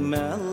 melech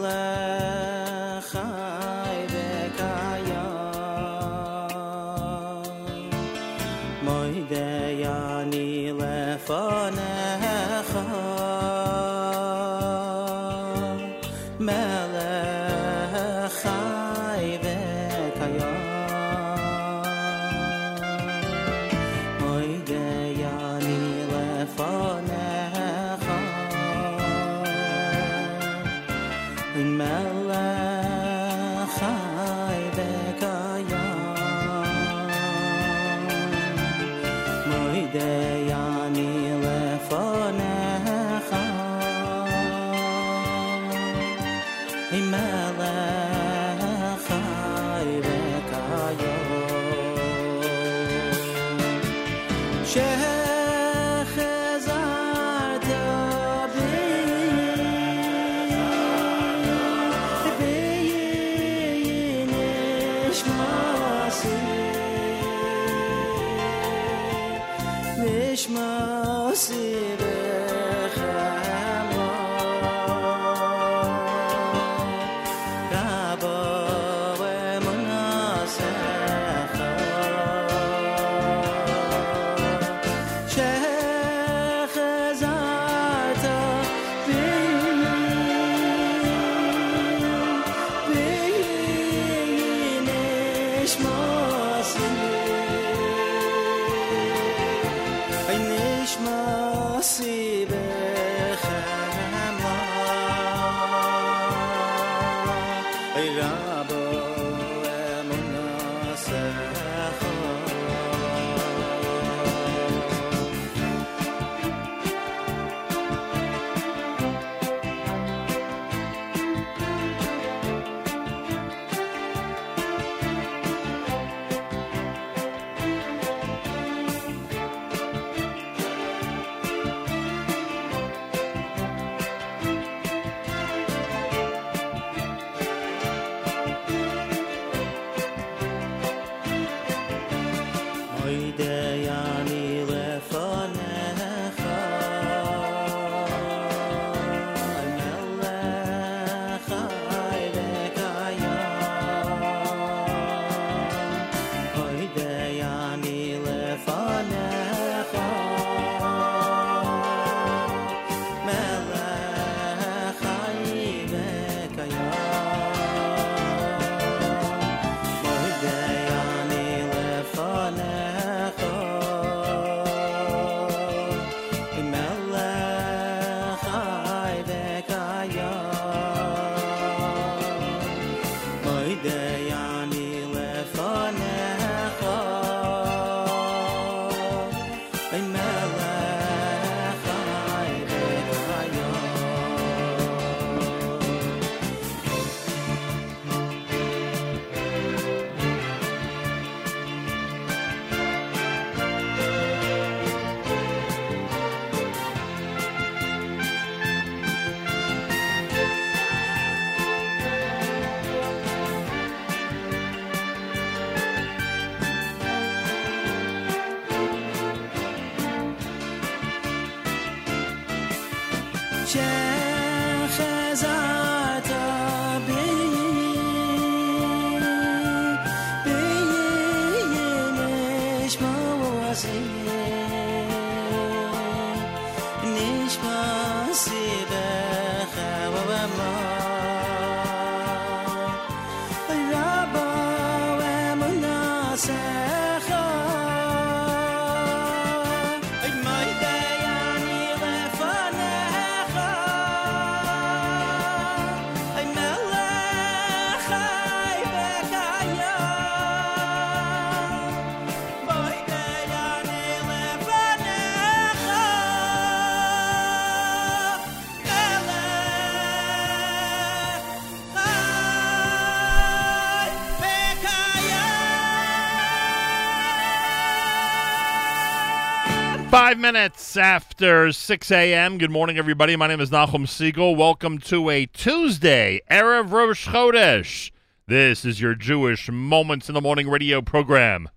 Five minutes after 6 a.m. Good morning, everybody. My name is Nachum Siegel. Welcome to a Tuesday, Erev Rosh Chodesh. This is your Jewish Moments in the Morning radio program.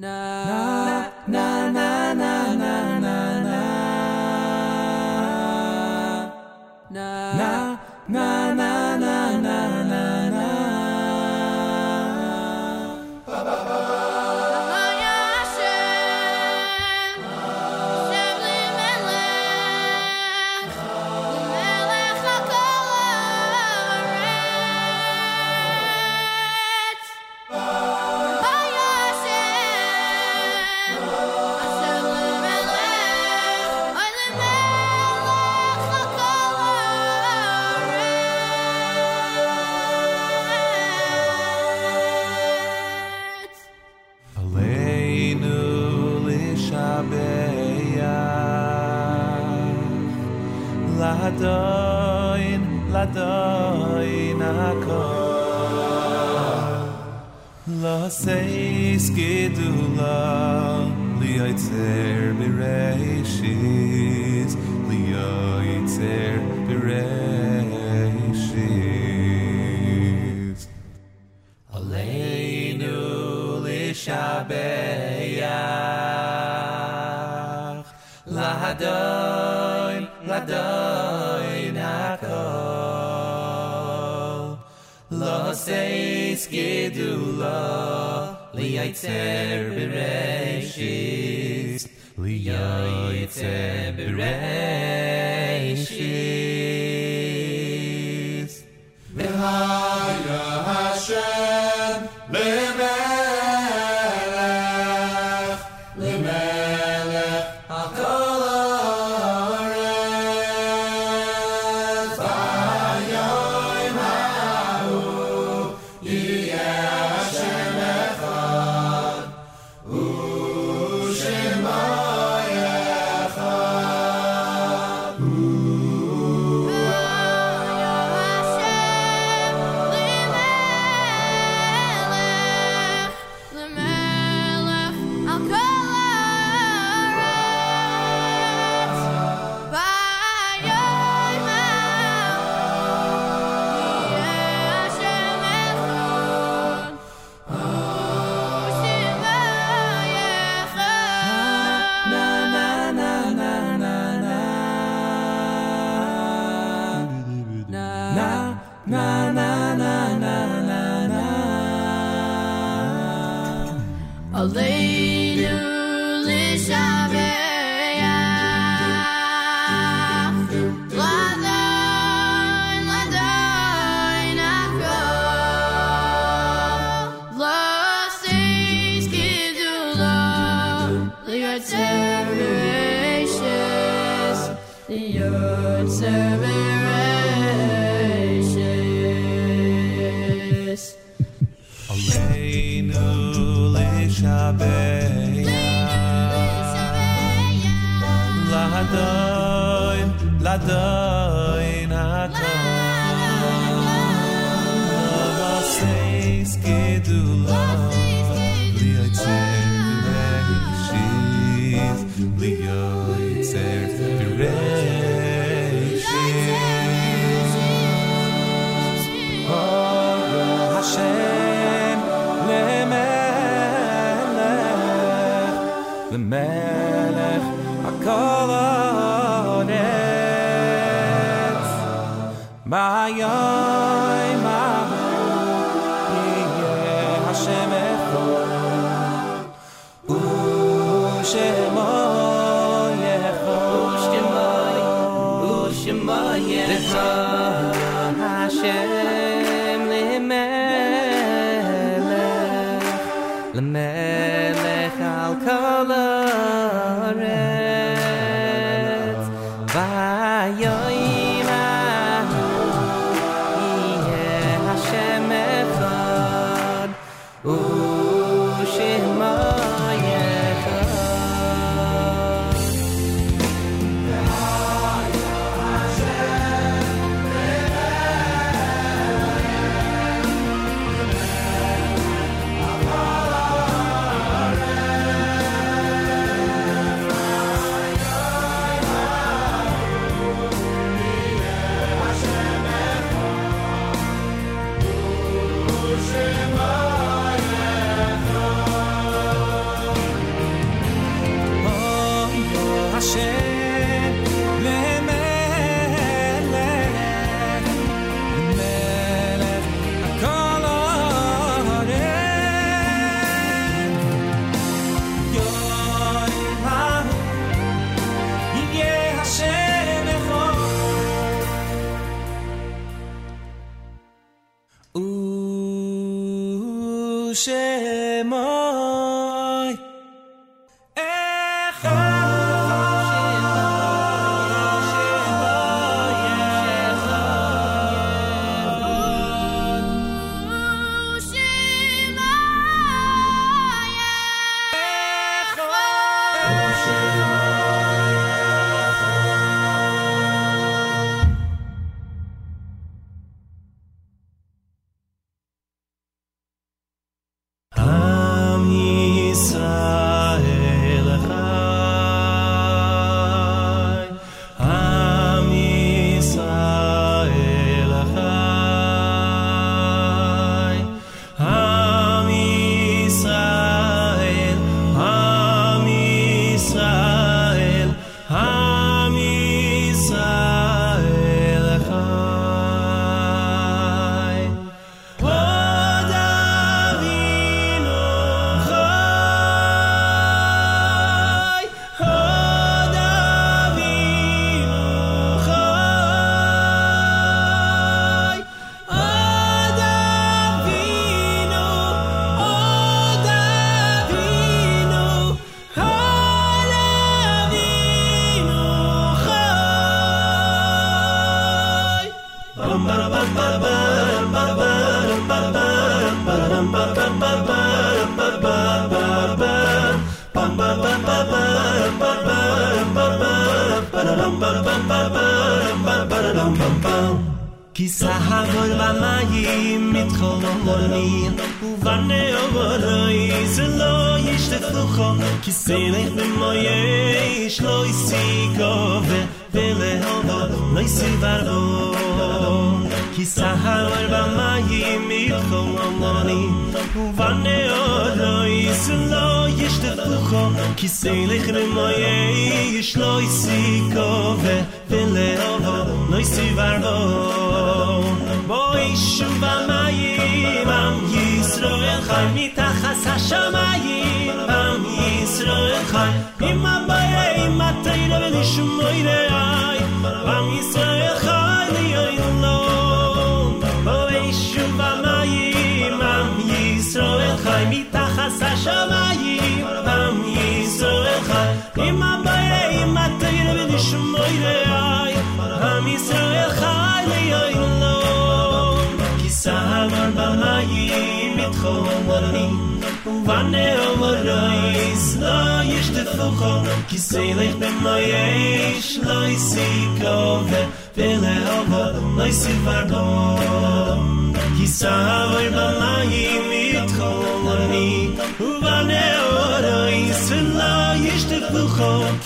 Aleinu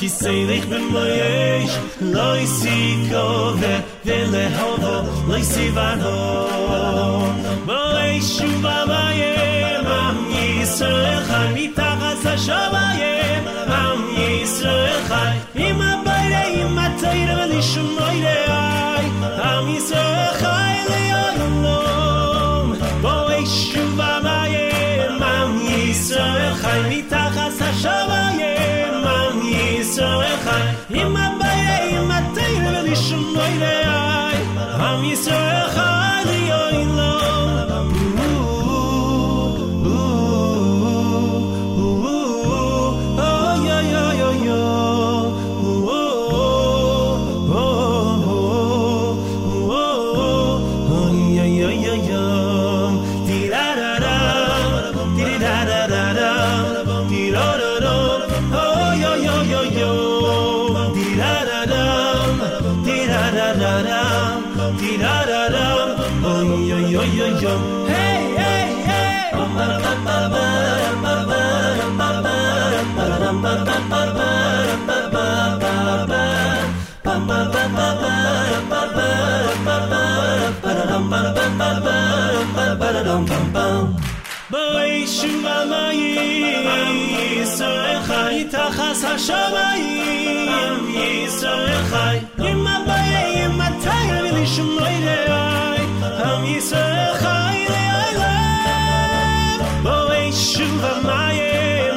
ki sei ich bin loyish loy si kove vele hova loy si vado loy shu ba ba mi sel khani tagaz shava mamay im zol khay nitkhaz shomayim im zol khay im mabay im taylishim loyray ham yisol khay loylay moy shul mamay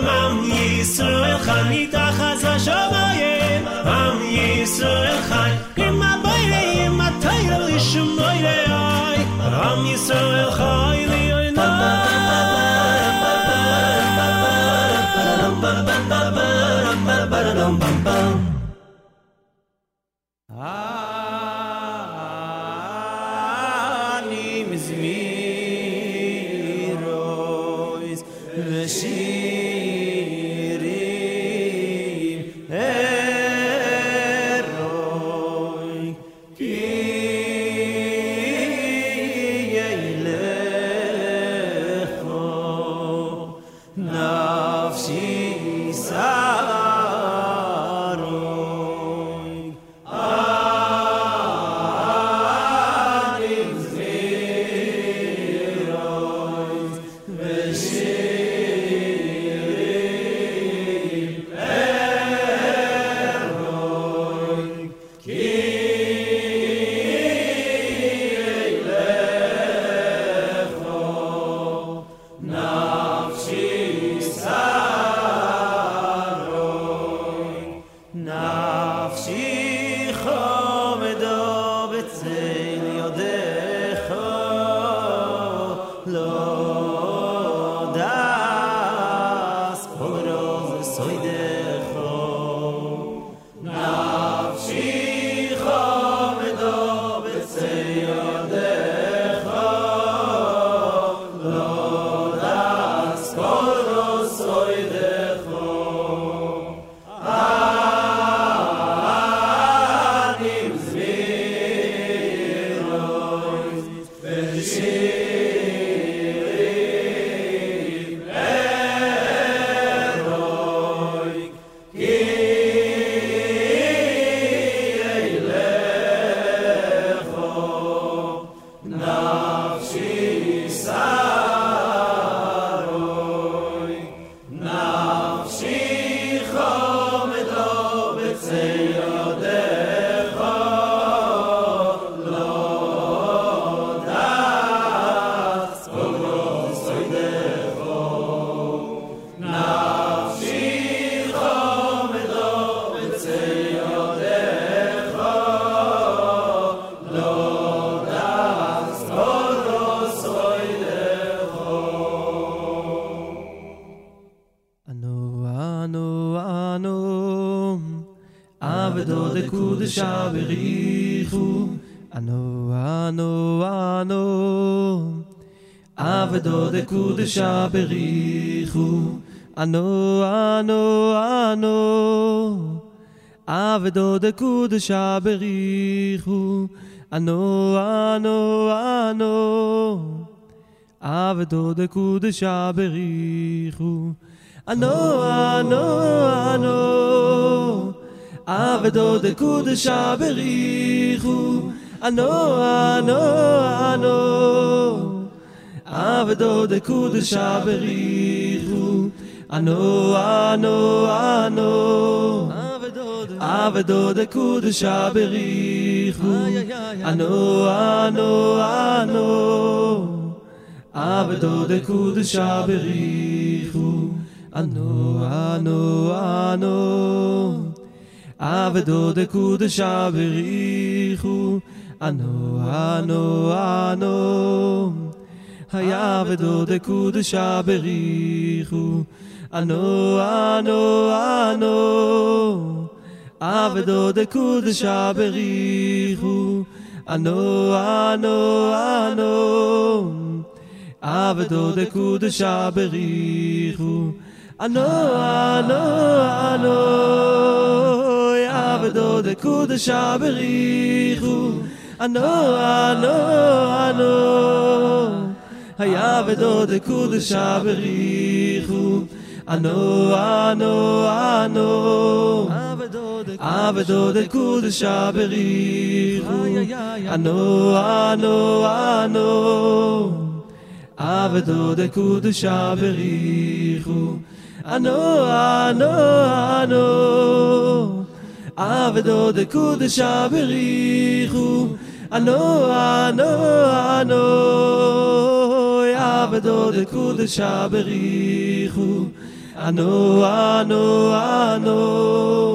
mam yisol khay nitkhaz shomayim ham yisol khay im mabay im taylishim loyray ram yisol קודשא בריחו, אנו אנו אנו. אבי דודה קודשא בריחו, אנו אנו אנו. אבי דודה בריחו, אנו אנו אנו. אבי דודה בריחו, אנו אנו אנו. אב דוד קודש אבריך אנו אנו אנו אב דוד קודש אבריך אנו אנו אנו אב דוד קודש אבריך אנו אנו אנו היאב דוד קודש אבריך אנו אנו אנו אב דוד קוד שבריחו אנו אנו אנו. אב דוד קוד שבריחו אנו אנו אנו. אב דוד קוד שבריחו אנו אנו אנו. היה ודוד קוד שבריחו אנו אנו אנו. Ave do de kude shaberi Ano ano ano. Ave do de kude shaberi Ano ano ano. Ave do de kude shaberi Ano ano ano. Ave do de kude shaberi Ano ano ano.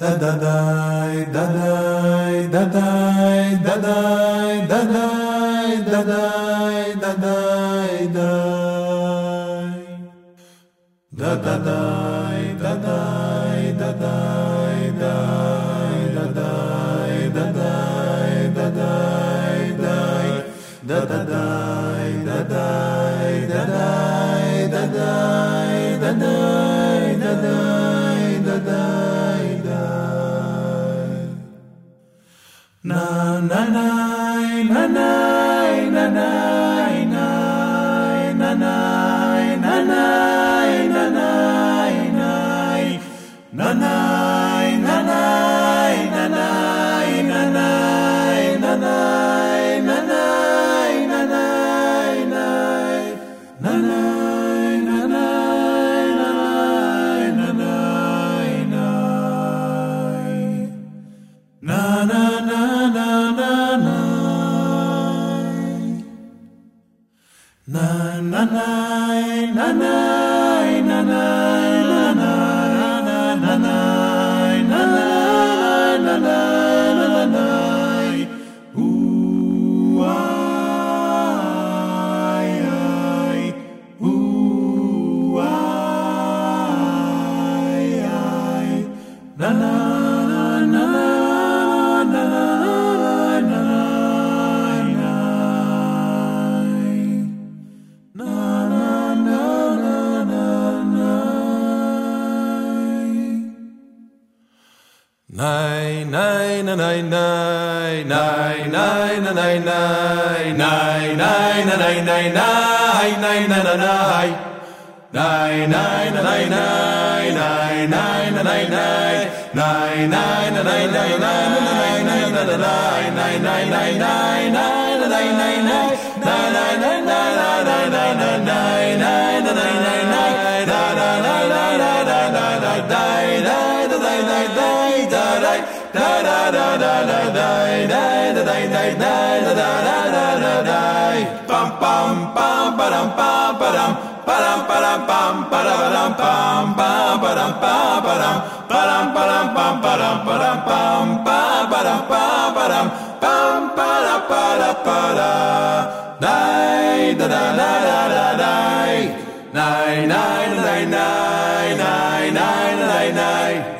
da da da da da da da da da da da da da da da na na na na na badam badam badam pam, badam badam pam, bam badam pam, badam badam badam pam, badam badam pam, bam badam pam, badam pam, bada bada bada nai da da da da da nai nai nai nai nai nai nai nai nai.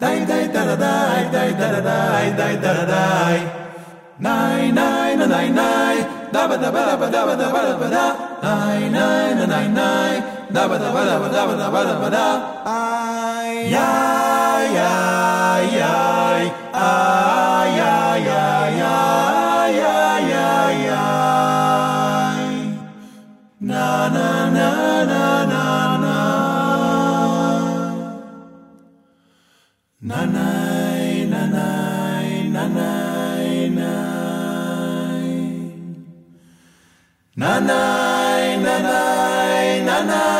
داي داي داي داي داي داي داي داي داي ناي ناي ناي ناي دابا دابا دابا دابا دابا دابا دا ناي ناي ناي ناي دابا دابا دابا دابا دابا دابا دا آي ياي ياي ياي آي ياي ياي Nanai, nanai, nanai, nanai. Nanai, nanai, nanai.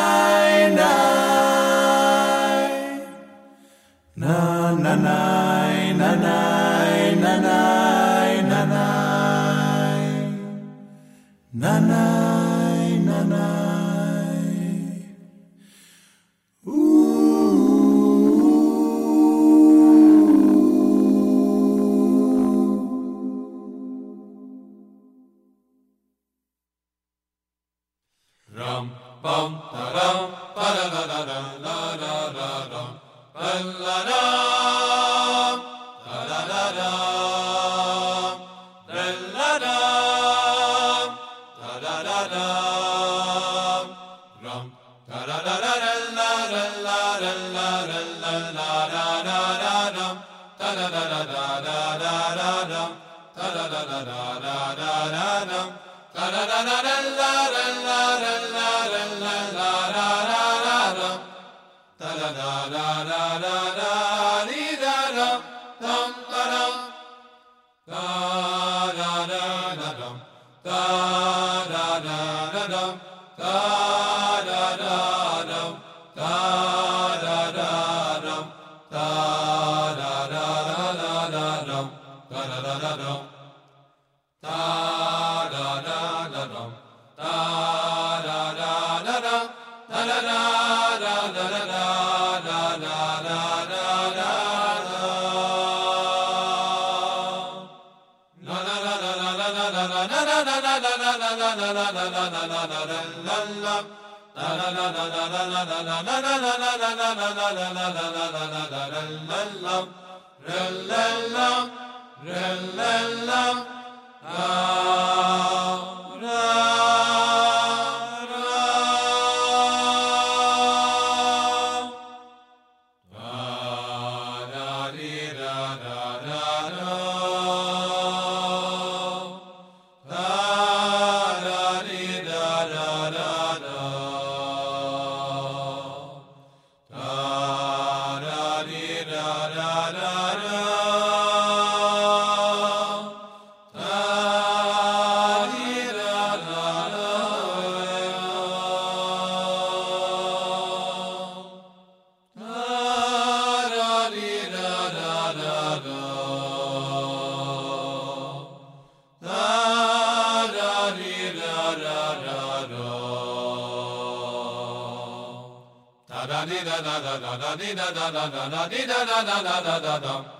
da di da da da da da da da.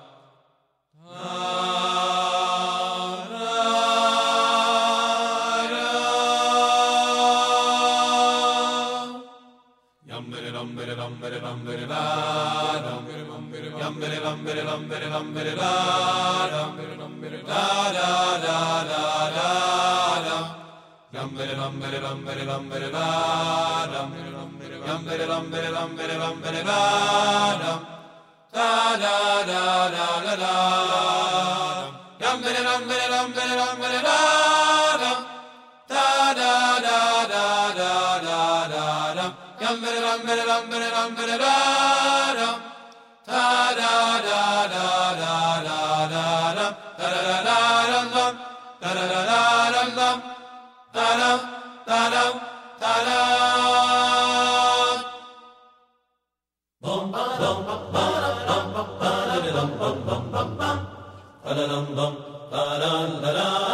Yum, da da da da da da. Da dum ba da dum ba da dum ba da da. Da da da da da da da dum. Dum ba da dum ba da dum da da. Da da da da da da da. ننضم لا لا لا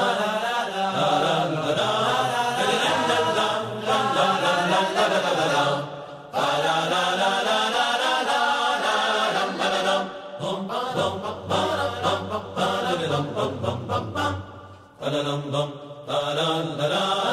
Ba-da-dum-bum, ba-da-dum-bum.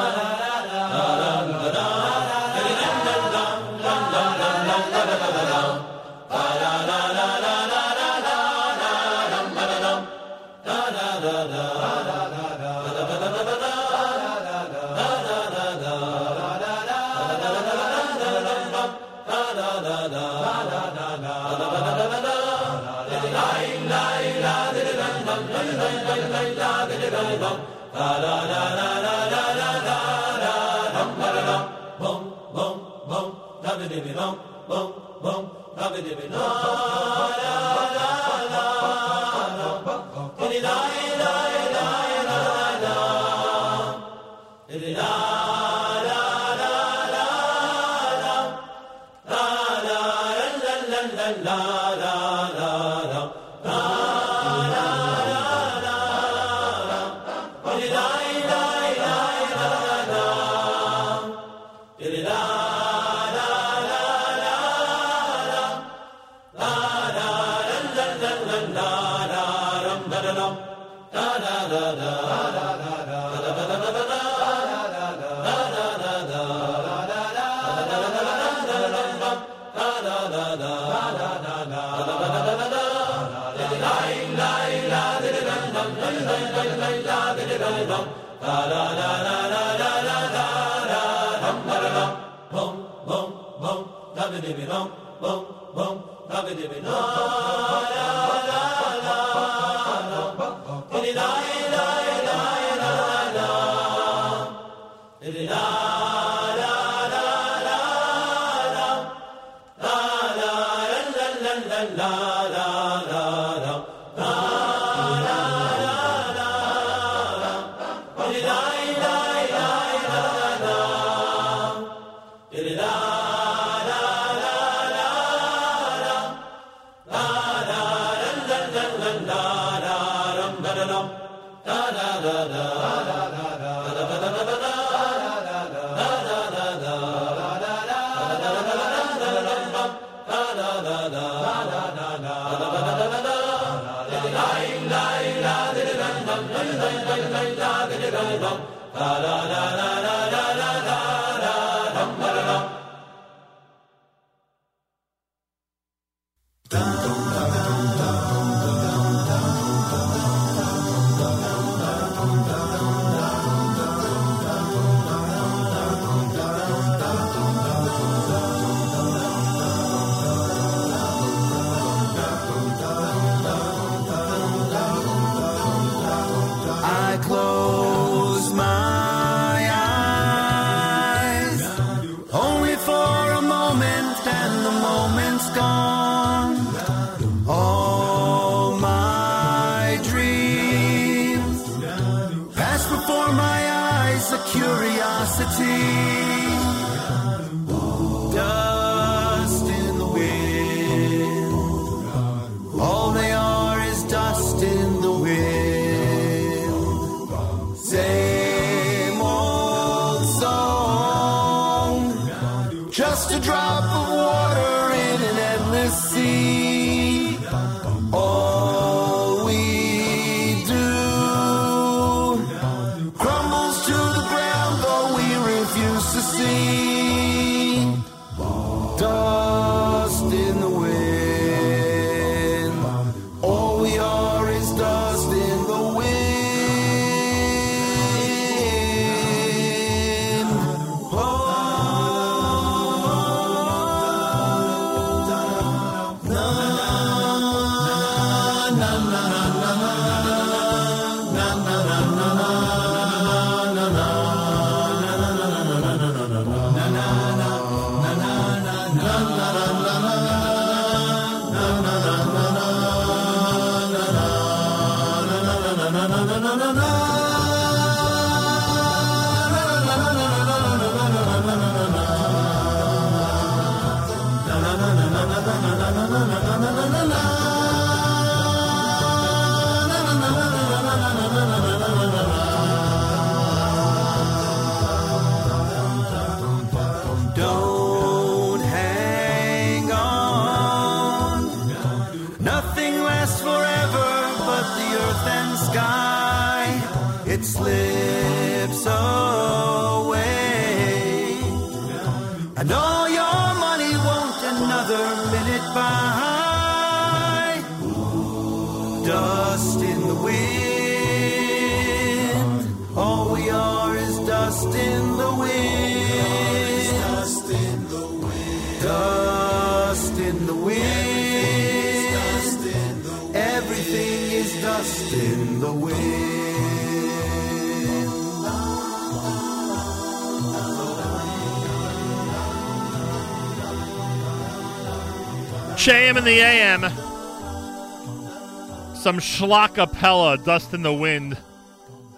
Some schlockapella, dust in the wind.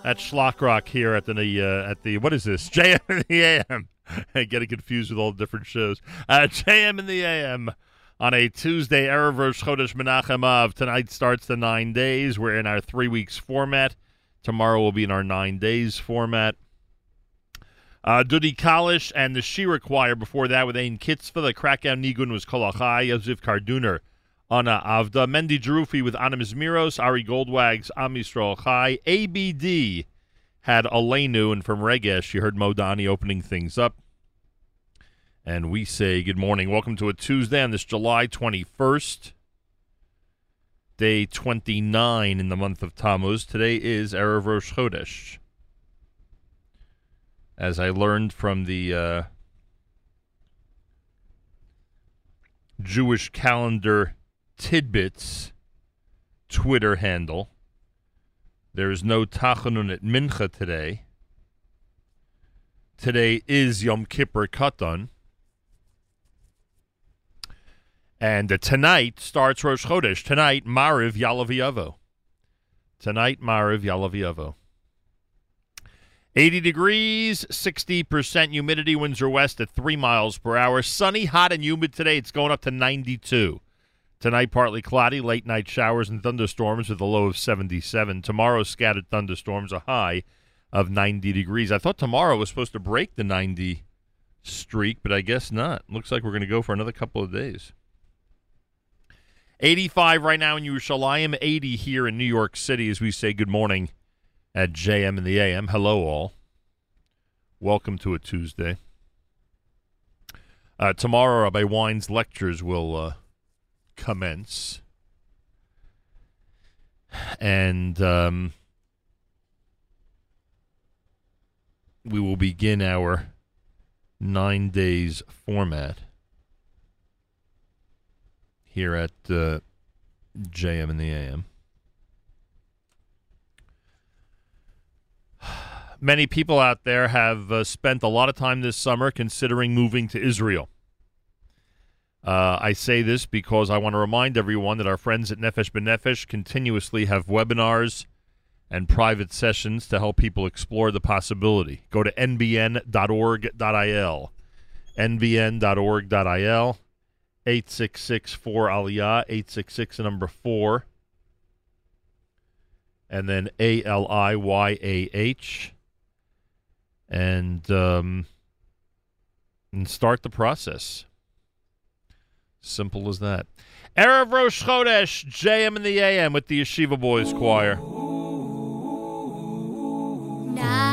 At Schlock Rock here at the uh, at the what is this? JM in the AM. Getting confused with all the different shows. Uh, JM in the AM on a Tuesday, Erev Rosh Chodesh Menachem Av. Tonight starts the nine days. We're in our three weeks format. Tomorrow will be in our nine days format. Uh, Dudi Kalish and the Shira Choir before that with Ain Kitzvah. The Krakow Nigun was Kolachai, Yoziv Karduner, Anna Avda. Mendy Jerufi with Animus Miros, Ari Goldwag's, Am Yisrael Chai. ABD had Alenu, and from Regesh, you heard Modani opening things up. And we say good morning. Welcome to a Tuesday on this July 21st, day 29 in the month of Tammuz. Today is Erev Rosh Chodesh as I learned from the uh, Jewish calendar tidbits Twitter handle. There is no Tachanun at Mincha today. Today is Yom Kippur Katan. And uh, tonight starts Rosh Chodesh. Tonight, Mariv Yalav Tonight, Mariv Yalav 80 degrees, 60% humidity, winds are west at 3 miles per hour. Sunny, hot, and humid today. It's going up to 92. Tonight, partly cloudy, late night showers and thunderstorms with a low of 77. Tomorrow, scattered thunderstorms, a high of 90 degrees. I thought tomorrow was supposed to break the 90 streak, but I guess not. Looks like we're going to go for another couple of days. 85 right now in Yerushalayim, 80 here in New York City as we say good morning at JM in the AM. Hello, all. Welcome to a Tuesday. Uh, tomorrow, Rabbi Wein's lectures will uh, commence. And um, we will begin our nine days format here at uh, JM and the AM. Many people out there have uh, spent a lot of time this summer considering moving to Israel. Uh, I say this because I want to remind everyone that our friends at Nefesh B'Nefesh continuously have webinars and private sessions to help people explore the possibility. Go to nbn.org.il, nbn.org.il, 866 4 Aliyah, 866 number 4, and then A L I Y A H and um, and start the process. Simple as that. Erev Rosh Chodesh, JM in the AM with the Yeshiva Boys Choir. Na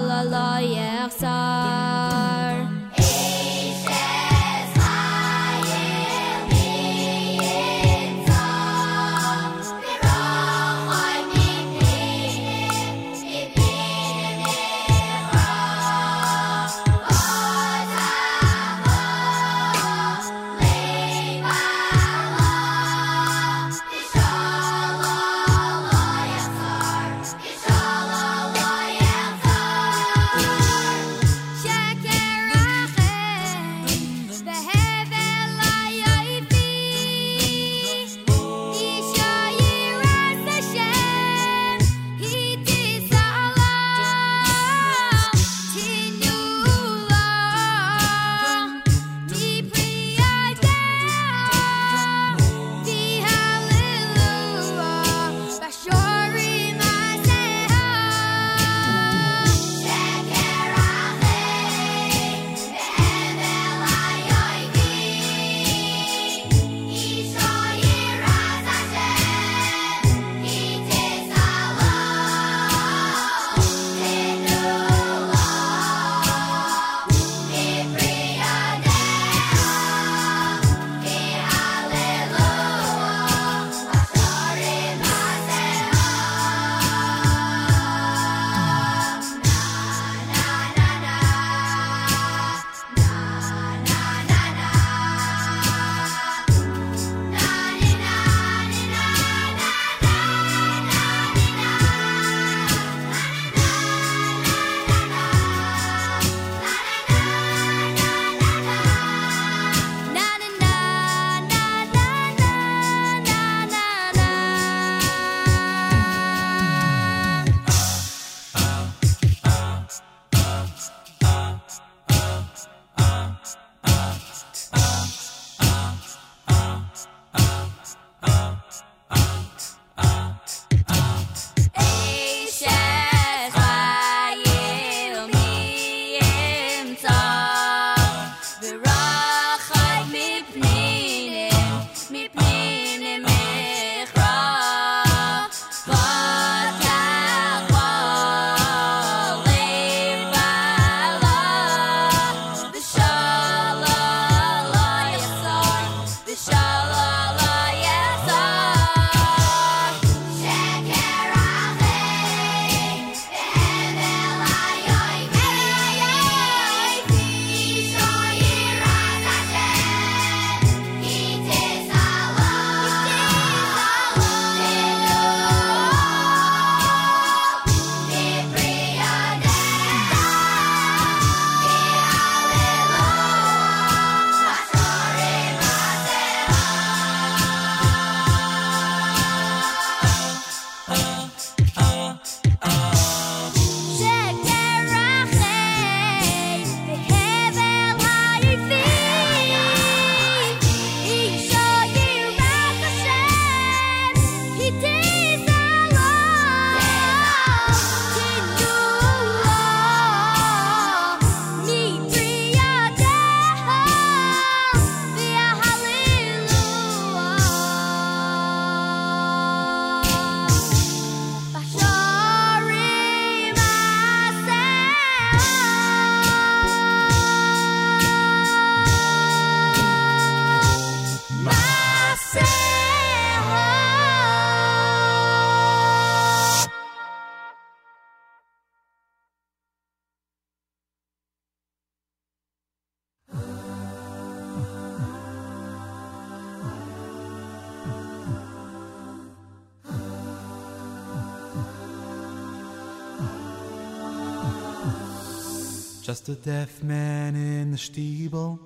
just a deaf man in the steeple,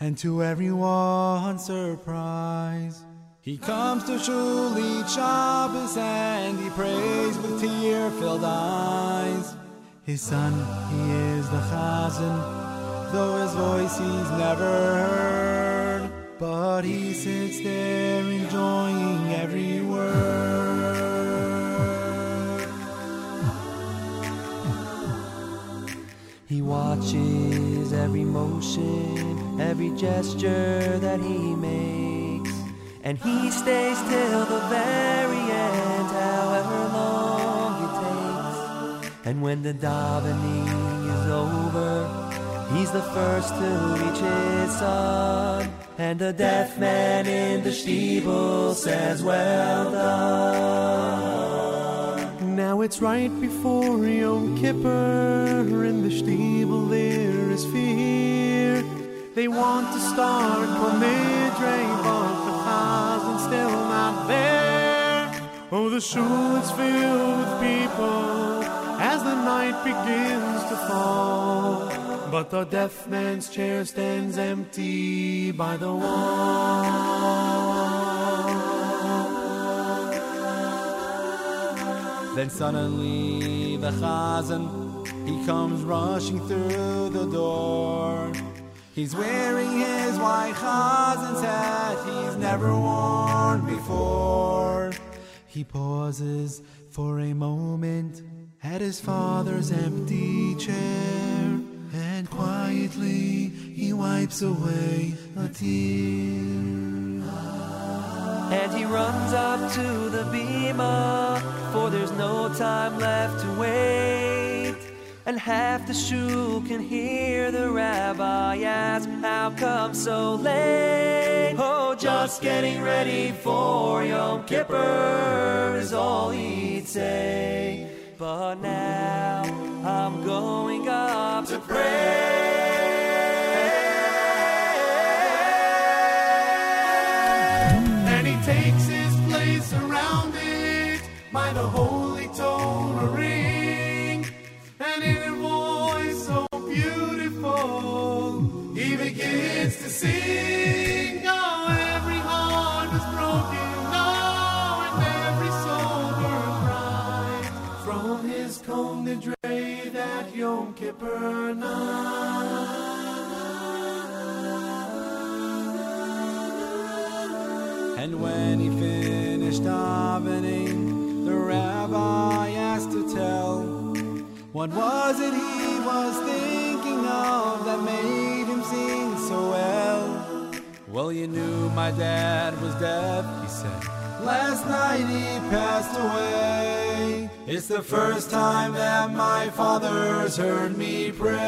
and to everyone's surprise, he comes to shul each Shabbos and he prays with tear-filled eyes. His son, he is the chazan, though his voice he's never heard, but he sits there enjoying every He watches every motion, every gesture that he makes, and he stays till the very end, however long it takes. And when the davening is over, he's the first to reach his son, and the deaf man in the steeple says, "Well done." Now it's right before Yom Kippur, in the steeple there is fear. They want to start Kol Nidre, but the Chazan's still not there. Oh, the shul is filled with people as the night begins to fall. But the deaf man's chair stands empty by the wall. Then suddenly the chazan, he comes rushing through the door. He's wearing his white chazan's hat he's never worn before. He pauses for a moment at his father's empty chair, and quietly he wipes away a tear. And he runs up to the bima, for there's no time left to wait. And half the shul can hear the rabbi ask, How come so late? Oh, just getting ready for Yom Kippur is all he'd say. But now I'm going up to pray. To sing. Oh, every heart was broken. Oh, and every soul burned bright. From his Kol Nidre that Yom Kippur night. And when he finished davening, the rabbi asked to tell what was it he was thinking of that made him sing so well. Well, you knew my dad was deaf, he said. Last night he passed away. It's the first time that my father's heard me pray.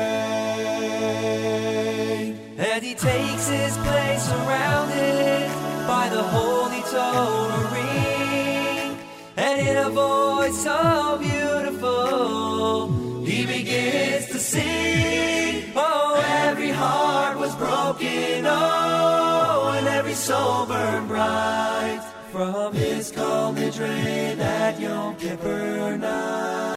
And he takes his place surrounded by the holy Torah ring. And in a voice so beautiful, he begins to sing. Broken, oh, and every soul burned bright. From his Kol Nidre that Yom Kippur night.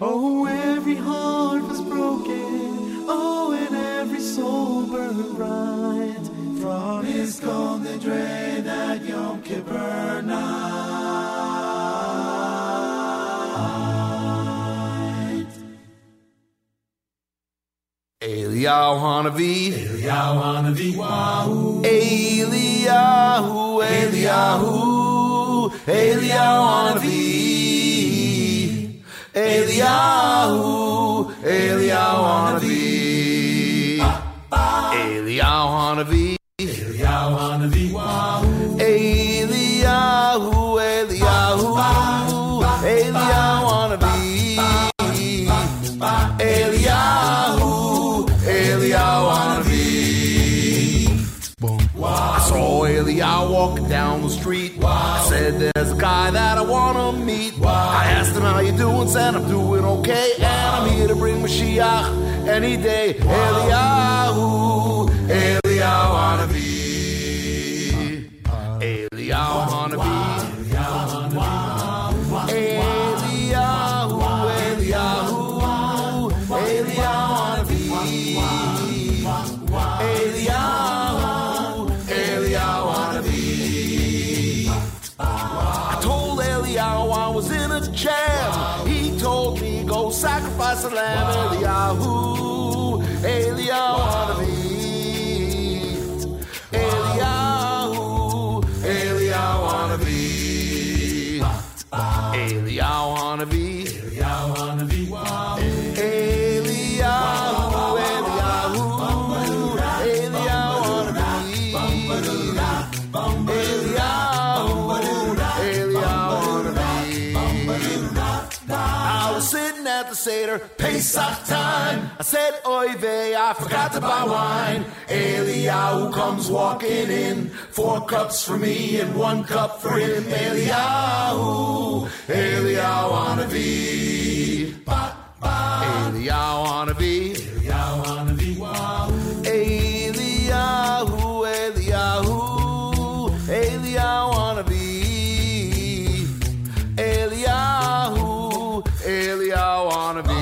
Oh, every heart was broken. Oh, and every soul burned bright. From his Kol Nidre that Yom Kippur night. Eliyahu Hanavi, Eliyahu Hanavi, Eliyahu, Eliyahu, Eliyahu Hanavi, Eliyahu, Eliyahu Hanavi, Eliyahu Hanavi, Eliyahu Hanavi, Eliyahu, Eliyahu, Eliyahu Hanavi, Eliyahu, Eliyahu Hanavi. Boom. I saw Eliyahu walking down the street. I said, There's a guy that I want to meet. I asked him, How you doing? Said, I'm doing okay. And I'm here to bring Mashiach any day. Eliyahu, Eliyahu Hanavi. Eliyahu Hanavi. Eliyahu, Eliyahu, if I slam Yahoo! Seder, Pesach time. I said, Oy vey, I forgot to buy wine. Eliyahu comes walking in, four cups for me and one cup for him. Eliyahu, Eliyahu Hanavi. Eliyahu Hanavi. Eliyahu Hanavi. Eliyahu, Eliyahu, Eliyahu Hanavi. Eliyahu, Eliyahu Hanavi.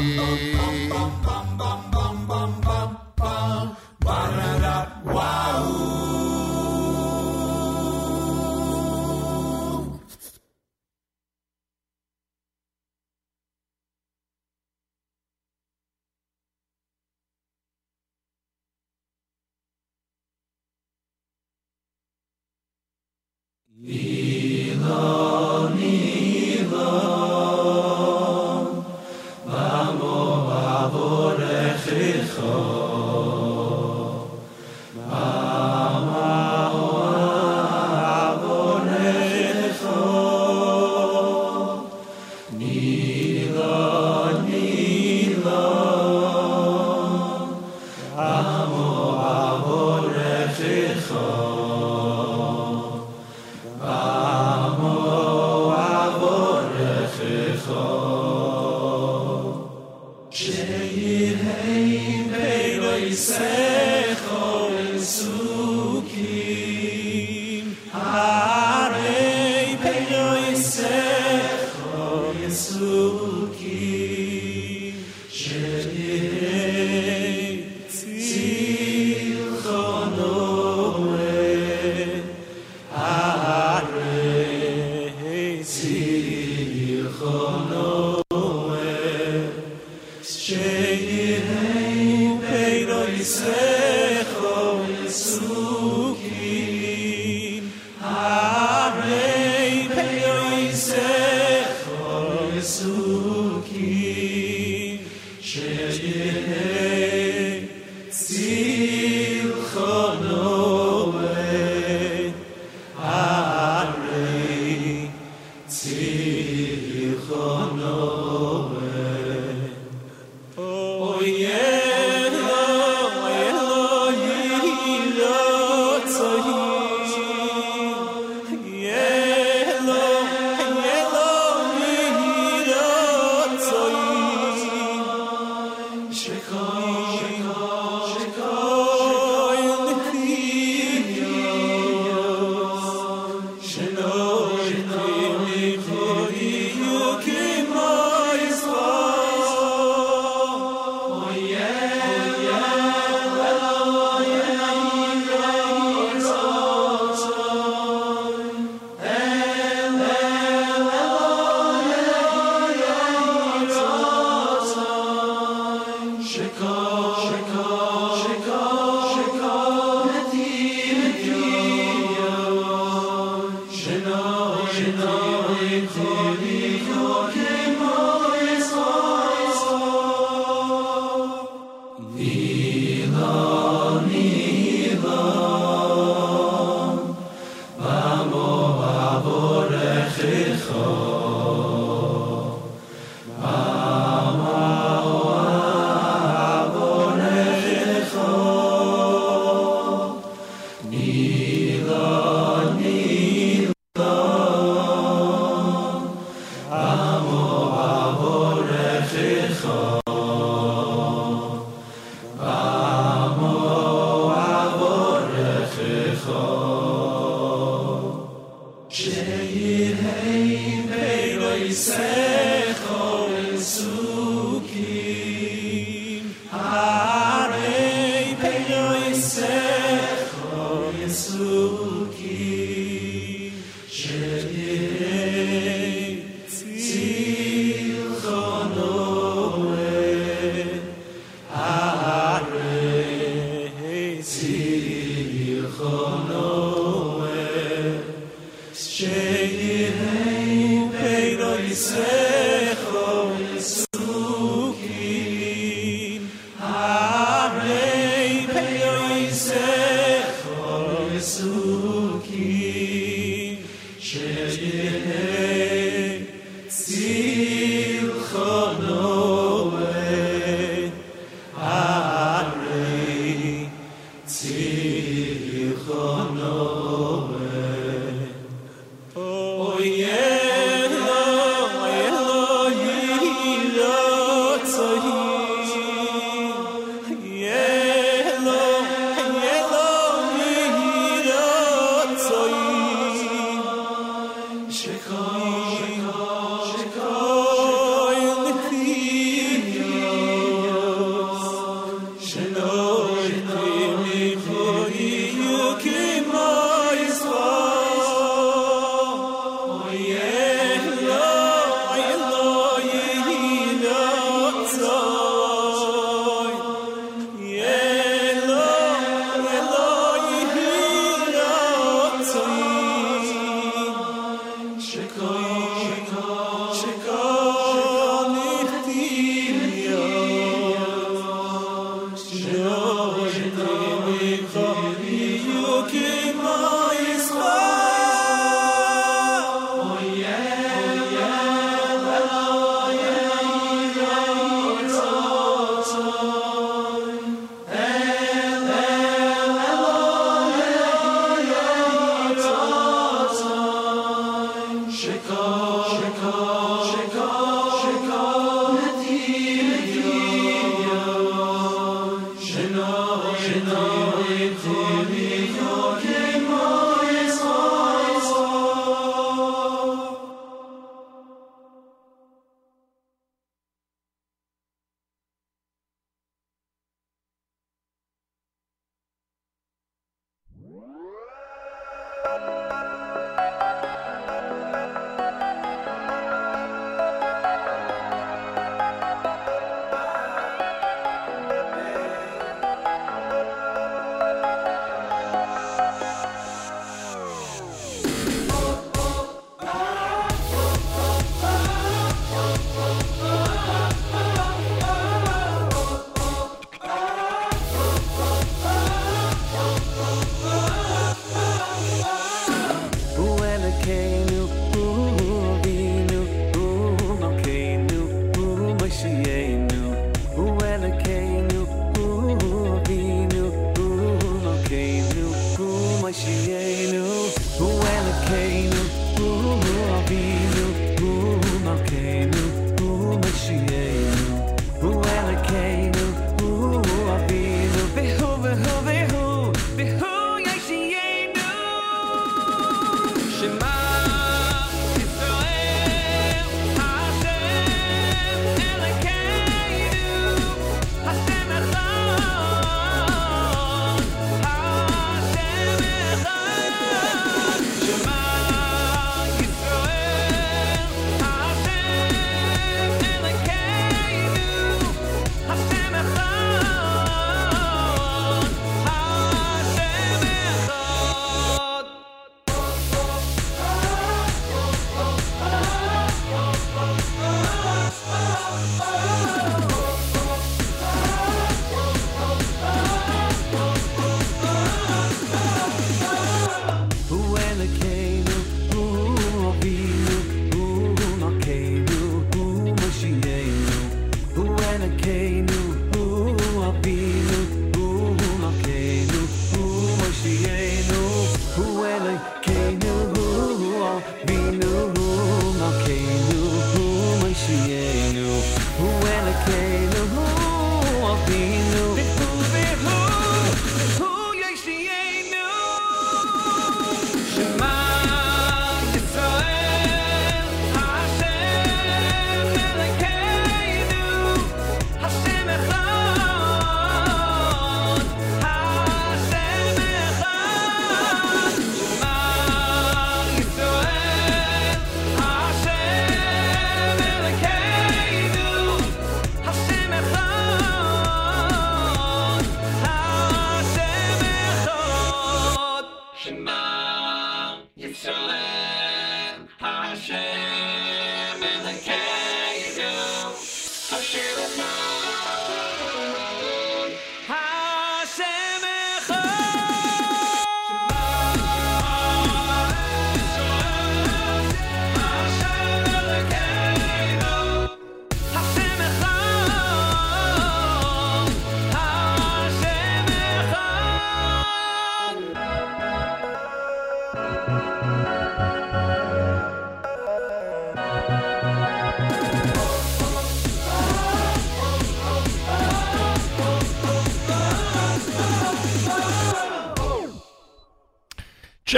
Chicago.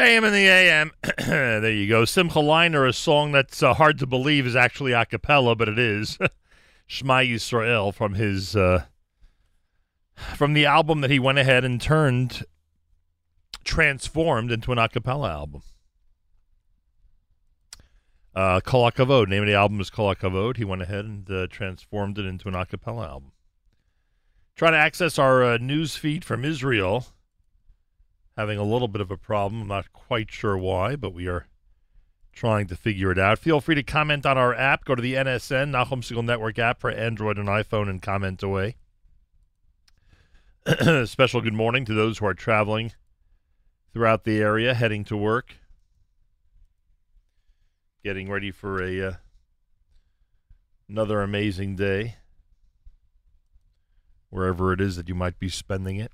JM in the AM. there you go. Simcha Leiner, a song that's uh, hard to believe is actually a cappella, but it is. Shema Yisrael from his uh, from the album that he went ahead and turned transformed into an a cappella album. Uh, name of the album is Kol HaKavod. He went ahead and uh, transformed it into an a cappella album. Trying to access our uh, news feed from Israel having a little bit of a problem. I'm not quite sure why, but we are trying to figure it out. Feel free to comment on our app. Go to the NSN, Nachum Segal Network app for Android and iPhone and comment away. Special good morning to those who are traveling throughout the area, heading to work, getting ready for a uh, another amazing day, wherever it is that you might be spending it.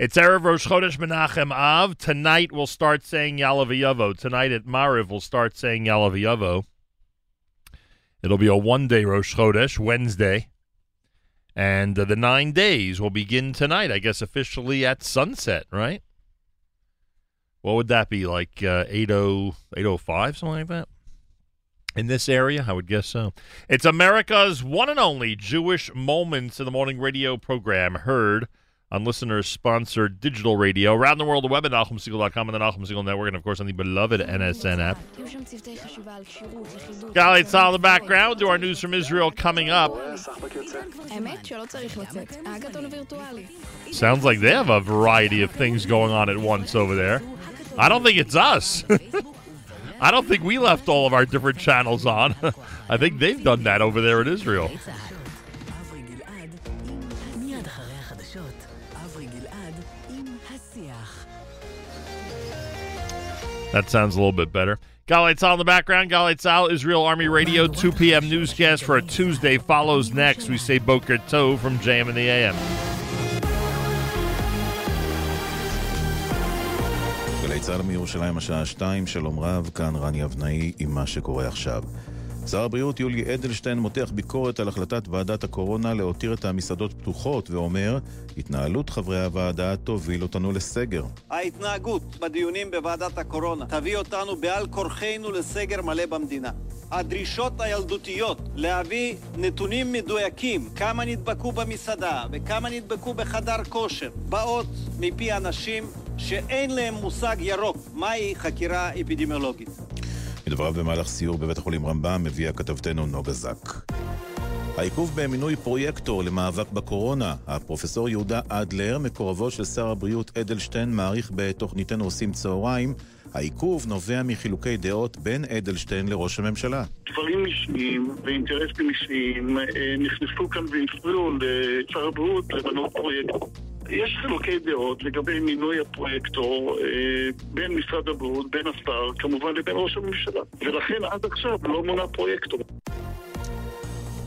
It's Erev Rosh Chodesh Menachem Av. Tonight we'll start saying Yalav Tonight at Mariv we'll start saying Yalav It'll be a one-day Rosh Chodesh, Wednesday. And uh, the nine days will begin tonight, I guess officially at sunset, right? What would that be, like uh, 80, 805, something like that? In this area, I would guess so. It's America's one and only Jewish Moments in the Morning radio program, heard on listeners sponsored digital radio around the world, the web at NachumSegal.com and the Nahum Network, and of course on the beloved NSN app. Golly, it's all the background to our news from Israel coming up. Sounds like they have a variety of things going on at once over there. I don't think it's us. I don't think we left all of our different channels on. I think they've done that over there in Israel. That sounds a little bit better. Galei Tzahal in the background. Galei Tzahal. Israel Army Radio, 2 p.m. newscast for a Tuesday follows next. We say Boker Tov from JM in the AM. גלי צה"ל מירושלים השעה 2, שלום רב, כאן רני אבנאי עם מה שקורה עכשיו. שר הבריאות יולי אדלשטיין מותח ביקורת על החלטת ועדת הקורונה להותיר את המסעדות פתוחות ואומר, התנהלות חברי הוועדה תוביל אותנו לסגר. ההתנהגות בדיונים בוועדת הקורונה תביא אותנו בעל כורחנו לסגר מלא במדינה. הדרישות הילדותיות להביא נתונים מדויקים כמה נדבקו במסעדה וכמה נדבקו בחדר כושר באות מפי אנשים שאין להם מושג ירוק מהי חקירה אפידמיולוגית. מדבריו במהלך סיור בבית החולים רמב"ם הביאה כתבתנו נוגה זק. העיכוב במינוי פרויקטור למאבק בקורונה. הפרופסור יהודה אדלר, מקורבו של שר הבריאות אדלשטיין, מעריך בתוכניתנו עושים צהריים. העיכוב נובע מחילוקי דעות בין אדלשטיין לראש הממשלה. דברים אישיים ואינטרסים אישיים אה, נכנסו כאן והפריעו לשר הבריאות למנות פרויקטור. יש חילוקי דעות לגבי מינוי הפרויקטור אה, בין משרד הבריאות, בין השר, כמובן לבין ראש הממשלה. ולכן עד עכשיו לא מונה פרויקטור.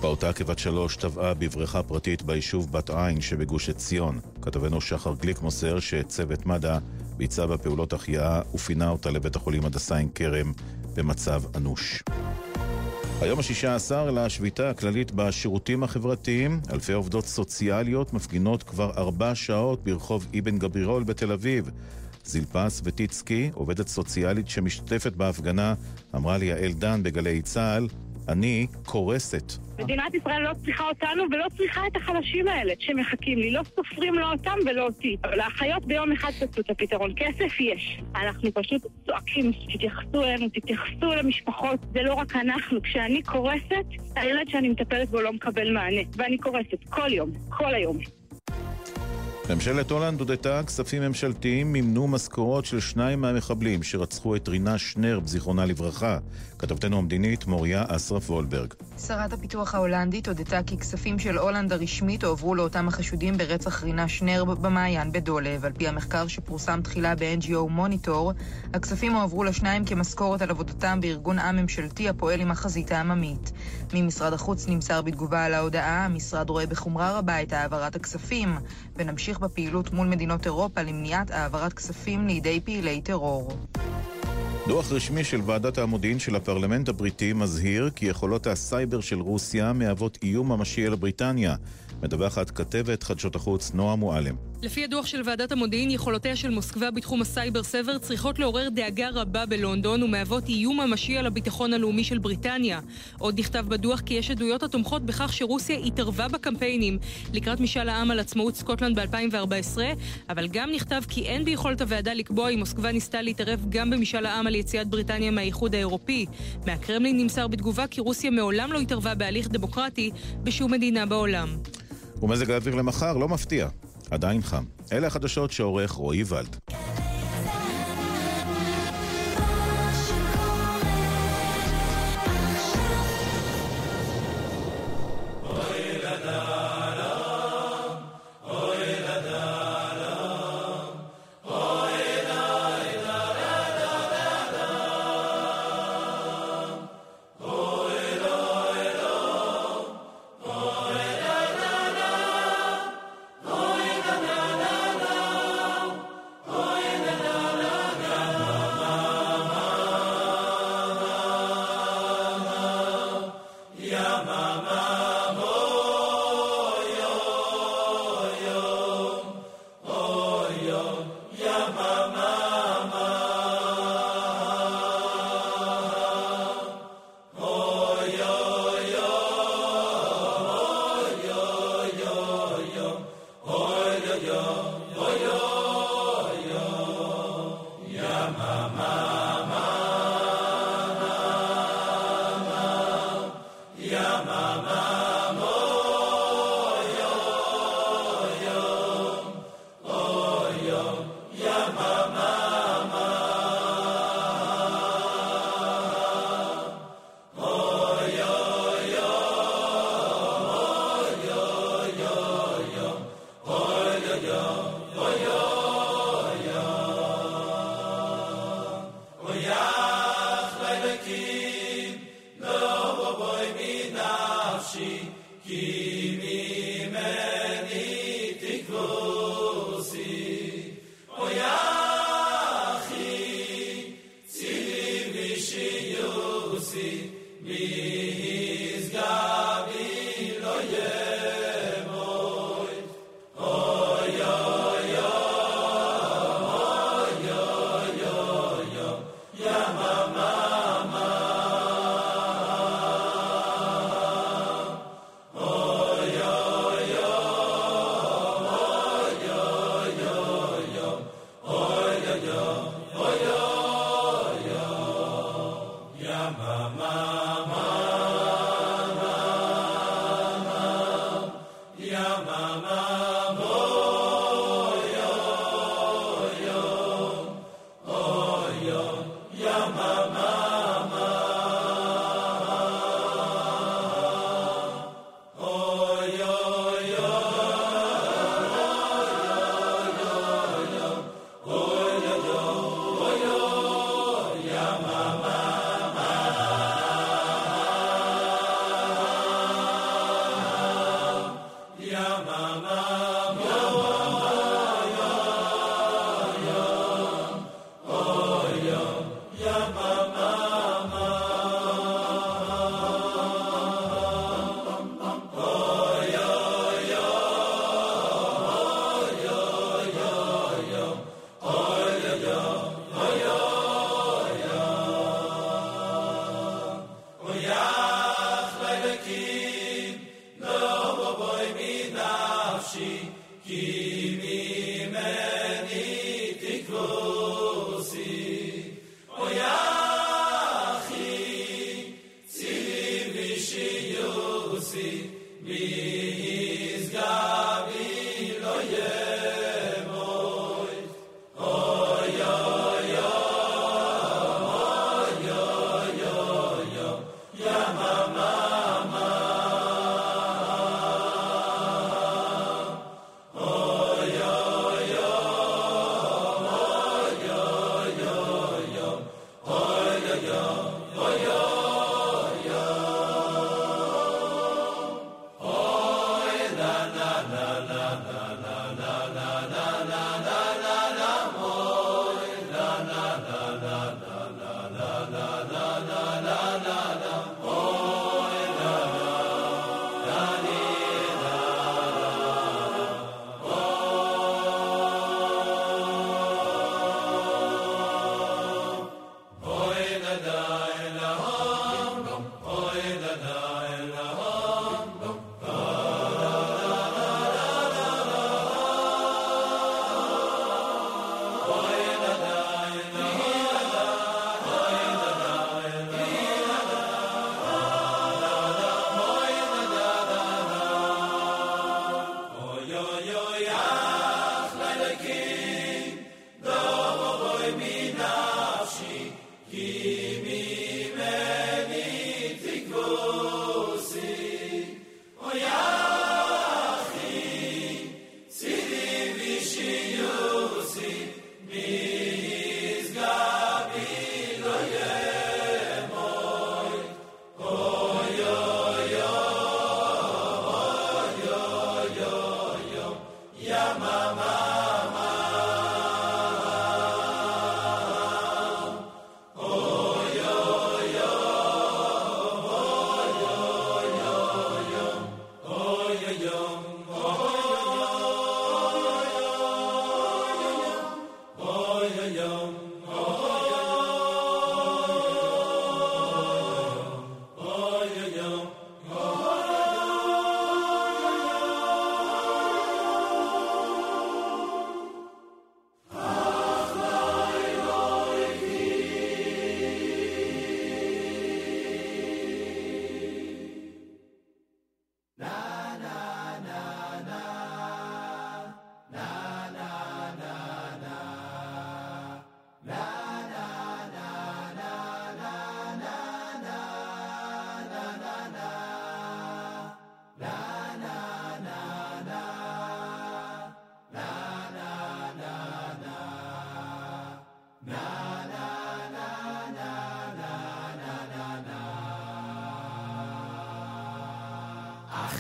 פעוטה כבת שלוש טבעה בבריכה פרטית ביישוב בת עין שבגוש עציון. כתבנו שחר גליק מוסר שצוות מד"א ביצע בה פעולות החייאה ופינה אותה לבית החולים הדסה עין כרם במצב אנוש. היום השישה עשר לשביתה הכללית בשירותים החברתיים. אלפי עובדות סוציאליות מפגינות כבר ארבע שעות ברחוב אבן גבירול בתל אביב. זילפס וטיצקי, עובדת סוציאלית שמשתתפת בהפגנה, אמרה לי יעל דן בגלי צה"ל, אני קורסת. מדינת ישראל לא צריכה אותנו ולא צריכה את החלשים האלה שמחכים לי. לא סופרים לא אותם ולא אותי. אבל האחיות ביום אחד תצאו את הפתרון. כסף יש. אנחנו פשוט צועקים, תתייחסו אלינו, תתייחסו למשפחות. זה לא רק אנחנו. כשאני קורסת, הילד שאני מטפלת בו לא מקבל מענה. ואני קורסת כל יום, כל היום. ממשלת הולנד הודתה כספים ממשלתיים מימנו משכורות של שניים מהמחבלים שרצחו את רינה שנרב, זיכרונה לברכה. כתבתנו המדינית מוריה אסרף וולברג. שרת הפיתוח ההולנדית הודתה כי כספים של הולנד הרשמית הועברו לאותם החשודים ברצח רינה שנרב במעיין בדולב. על פי המחקר שפורסם תחילה ב-NGO מוניטור, הכספים הועברו לשניים כמשכורת על עבודתם בארגון עם ממשלתי הפועל עם החזית העממית. ממשרד החוץ נמסר בתגובה על ההודעה, המשרד רואה בחומרה רבה את העברת הכספים, ונמשיך בפעילות מול מדינות אירופה למניעת העברת כספים לידי פעילי טרור. דוח רשמי של ועדת המודיעין של הפרלמנט הבריטי מזהיר כי יכולות הסייבר של רוסיה מהוות איום ממשי על בריטניה. מדווחת כתבת חדשות החוץ נועה מועלם. לפי הדוח של ועדת המודיעין, יכולותיה של מוסקבה בתחום הסייבר סבר צריכות לעורר דאגה רבה בלונדון ומהוות איום ממשי על הביטחון הלאומי של בריטניה. עוד נכתב בדוח כי יש עדויות התומכות בכך שרוסיה התערבה בקמפיינים לקראת משאל העם על עצמאות סקוטלנד ב-2014, אבל גם נכתב כי אין ביכולת הוועדה לקבוע אם מוסקבה ניסתה להתערב גם במשאל העם על יציאת בריטניה מהאיחוד האירופי. מהקרמלין נמסר בתגובה כי רוסיה מעולם לא התערבה בהליך דמוקרטי בשום מדינה בעולם. ומזג האוויר למחר לא מפתיע, עדיין חם. אלה החדשות שעורך רועי ולד.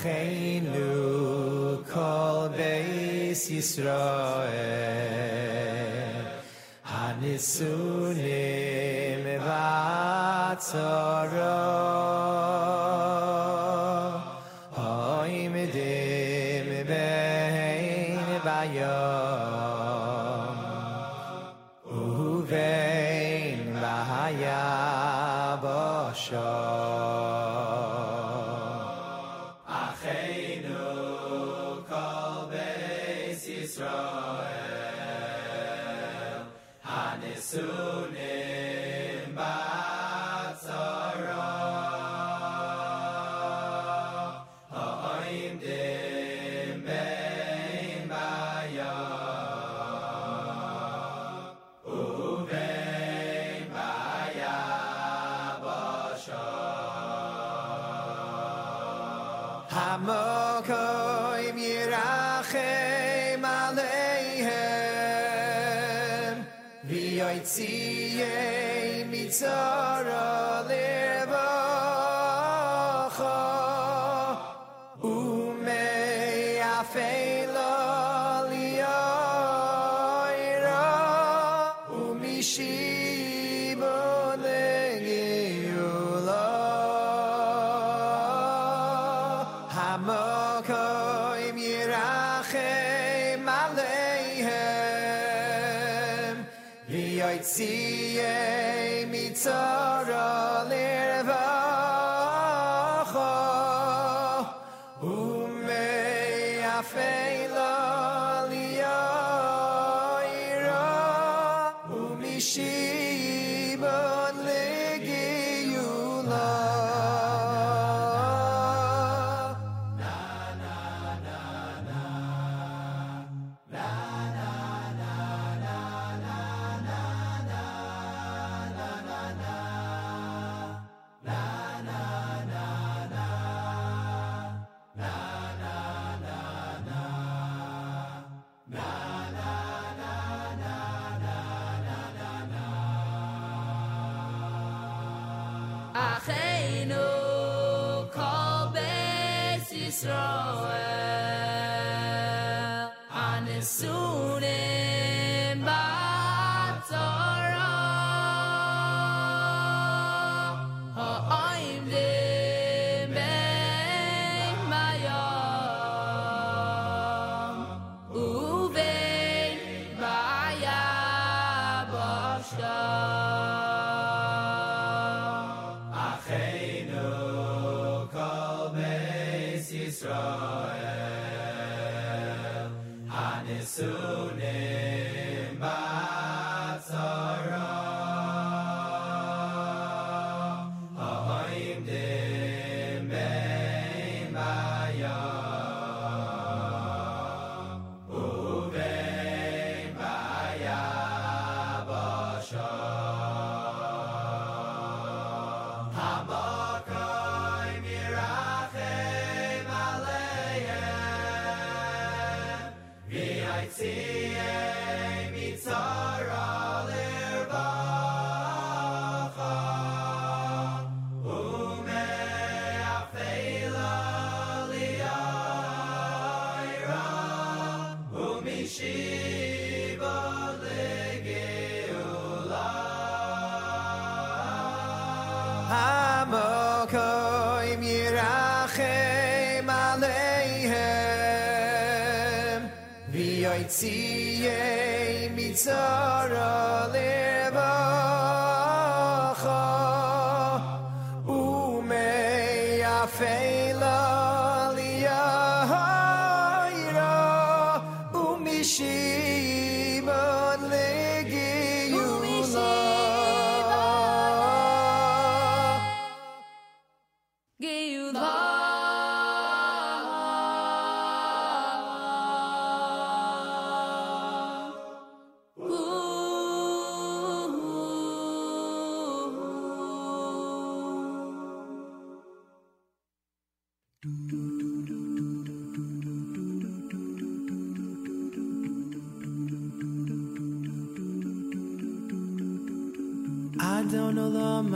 geen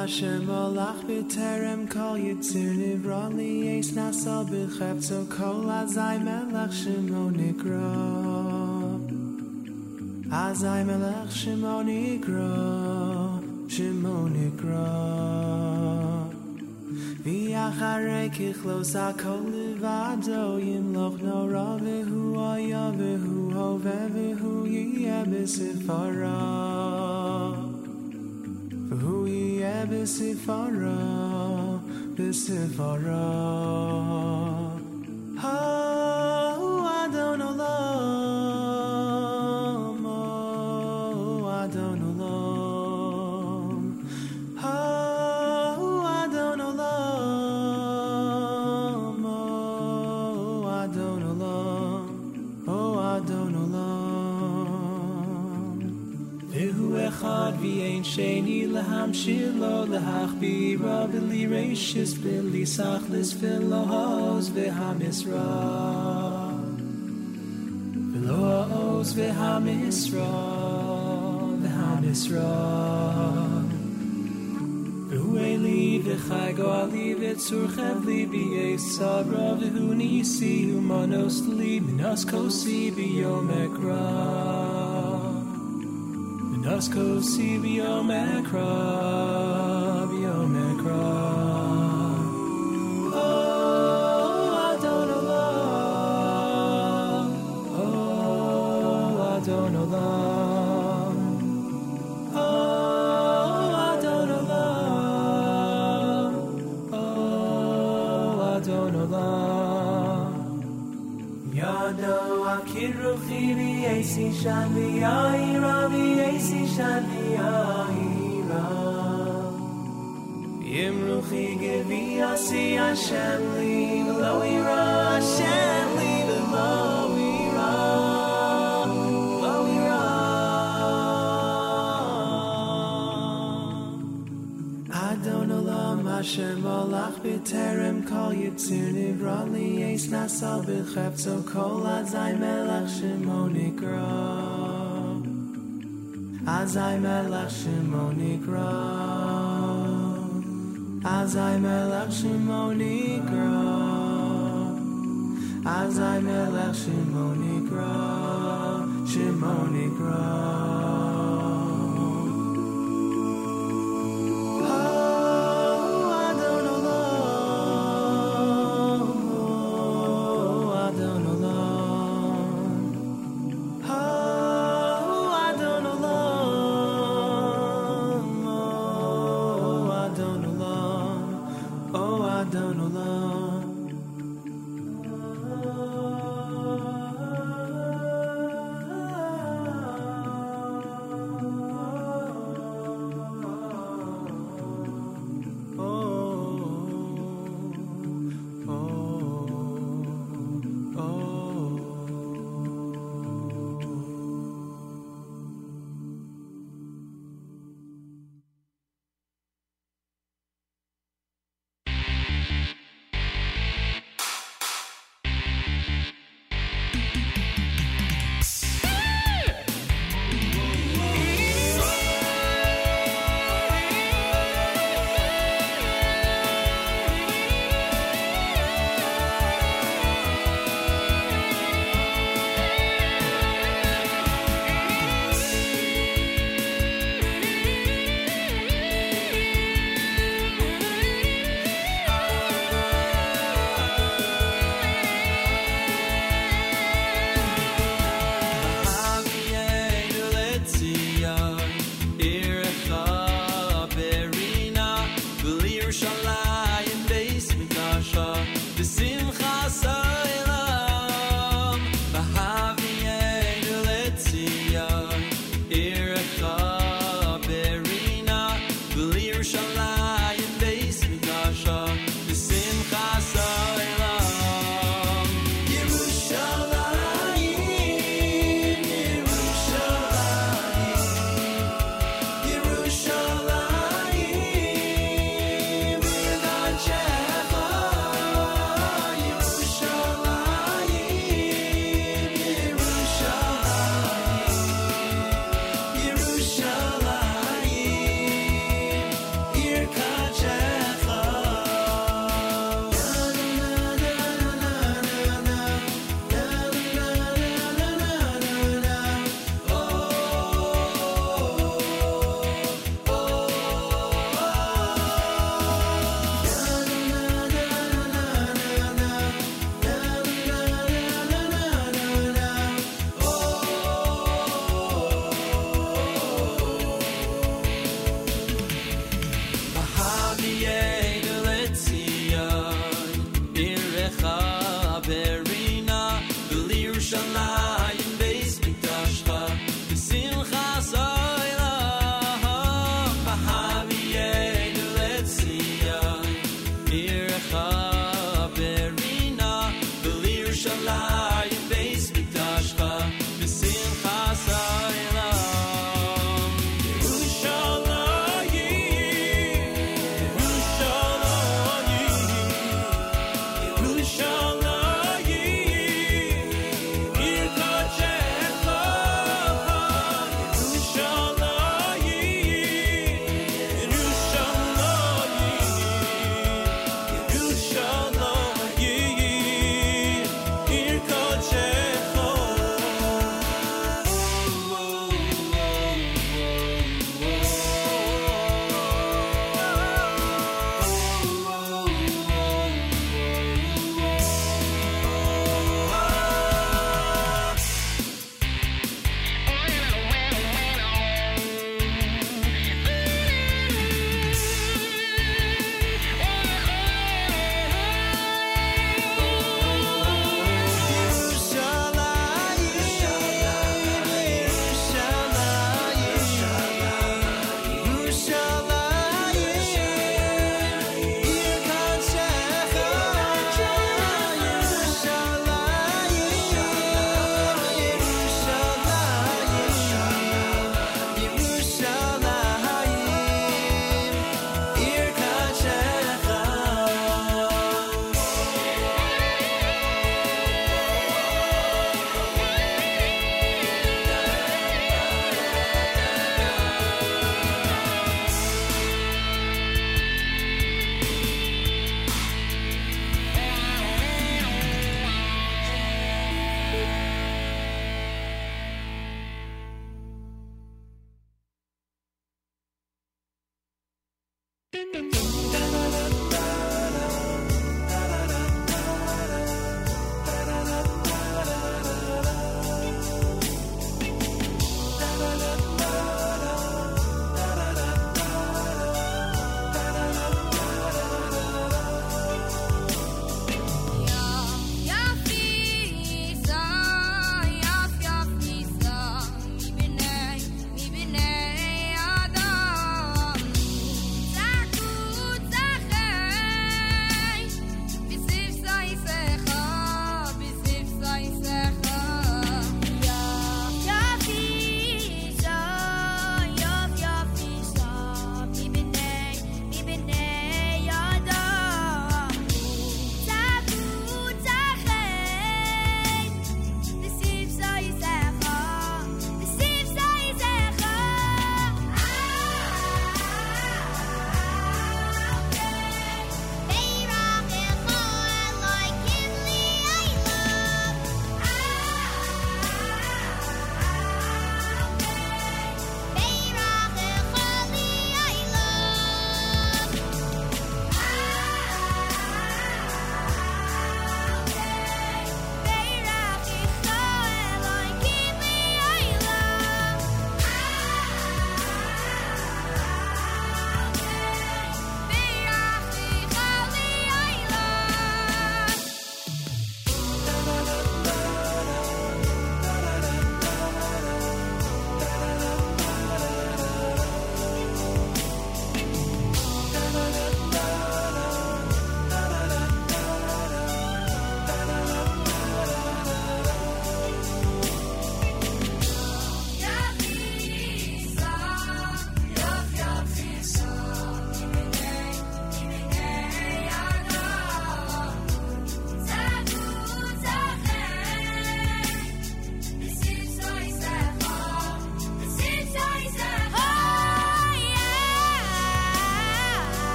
Hashem Olach B'Terem Kol Yitzir Nivra Li Eis Nasal B'Chepto Kol Azai Melech Shemo Nikra Azai Melech Shemo Nikra Shemo Nikra V'yacharei Kichlos HaKol Levado Yimloch Nora V'hu Aya V'hu Hove V'hu Yiyeh B'Sifara yeh b'sifara, lahachbira v'li reishis v'li sachlis v'lo ha'oz v'hamisra v'lo ha'oz v'hamisra v'hamisra V'hu eli v'chai go'ali v'tzur chevli v'yei sabra v'hu nisi humanos li minas kosi v'yom ekra. Minas kosi v'yom v'yesi shan v'yayira v'yesi shan v'yayira Yimruchi gevi asi Hashem li v'lo ira Hashem li v'lo ira Lo ira Adon Olam Hashem Olach B'Terem Kol Yitzir Li Eis Nasal B'Chefzo Kol Azai Melech Shemo Nikra Azai Melech Shemo Nikra Azai Melech Shemo Nikra Azai Melech Shemo Nikra Shemo Nikra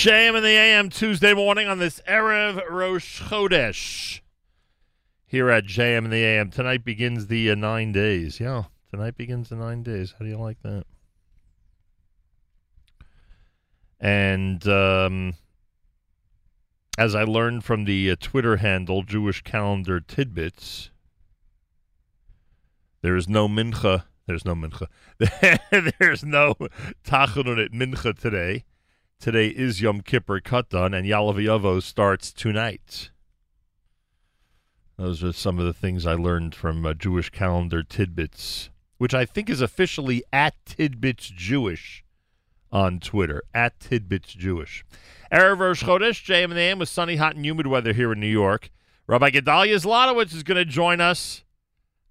JM in the AM Tuesday morning on this Erev Rosh Chodesh. Here at JM in the AM. Tonight begins the uh, nine days. Yeah, tonight begins the nine days. How do you like that? And um, as I learned from the uh, Twitter handle Jewish Calendar Tidbits, there is no mincha. There's no mincha. There's no tachanun at mincha today. Today is Yom Kippur Katan, and Yalav starts tonight. Those are some of the things I learned from uh, Jewish Calendar Tidbits, which I think is officially at Tidbits Jewish on Twitter, at Tidbits Jewish. Erev Rosh Chodesh, JM and AM with sunny, hot, and humid weather here in New York. Rabbi Gedalia Zlotowitz is going to join us.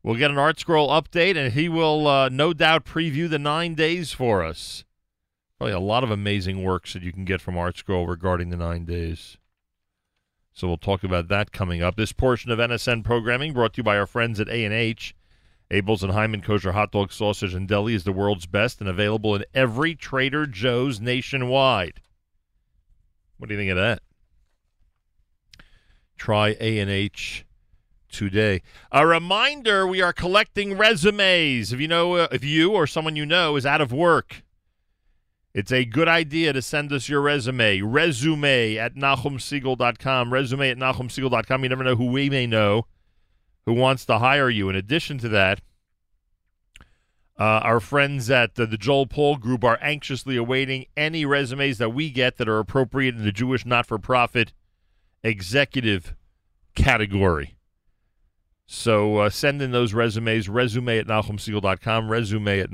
We'll get an Art Scroll update, and he will uh, no doubt preview the nine days for us. Probably a lot of amazing works that you can get from Art Scroll regarding the nine days. So we'll talk about that coming up. This portion of NSN programming brought to you by our friends at A&H. Abeles and Heymann Kosher Hot Dog Sausage and Deli is the world's best and available in every Trader Joe's nationwide. What do you think of that? Try A&H today. A reminder, we are collecting resumes. If you know uh, if you or someone you know is out of work, it's a good idea to send us your resume. Resume at NachumSegal.com. Resume at NachumSegal.com. You never know who we may know who wants to hire you. In addition to that, uh, our friends at the, the Joel Paul Group are anxiously awaiting any resumes that we get that are appropriate in the Jewish not for profit executive category. So uh, send in those resumes. Resume at NachumSegal.com. Resume at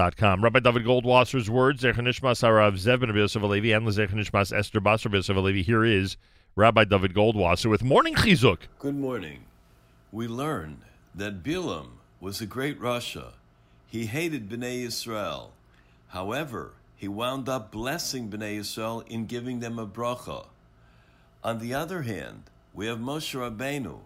Rabbi David Goldwasser's words, Zechanishmas Harav Zev ben Alevi, and Zechanishmas Esther Basar Alevi. Here is Rabbi David Goldwasser with Morning Chizuk. Good morning. We learned that Bilam was a great Rasha. He hated Bnei Israel. However, he wound up blessing Bnei Israel in giving them a bracha. On the other hand, we have Moshe Rabbeinu.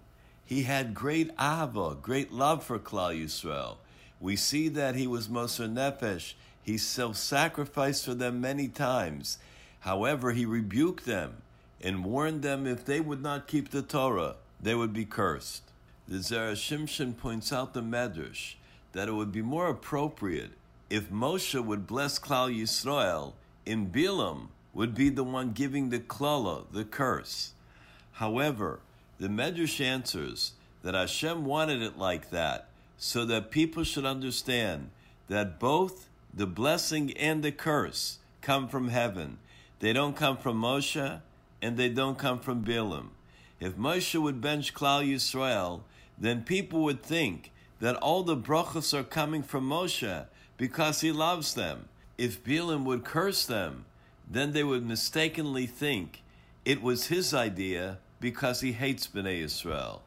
He had great ahava, great love for Klal Yisrael. We see that he was Moser Nefesh. He self-sacrificed for them many times. However, he rebuked them and warned them if they would not keep the Torah, they would be cursed. The Zera Shimshon points out the Medrash that it would be more appropriate if Moshe would bless Klal Yisrael and Bilam would be the one giving the klala, the curse. However, the Medrash answers that Hashem wanted it like that so that people should understand that both the blessing and the curse come from heaven. They don't come from Moshe and they don't come from Bilam. If Moshe would bench Klal Yisrael, then people would think that all the brachas are coming from Moshe because he loves them. If Bilam would curse them, then they would mistakenly think it was his idea because he hates Bnei Israel.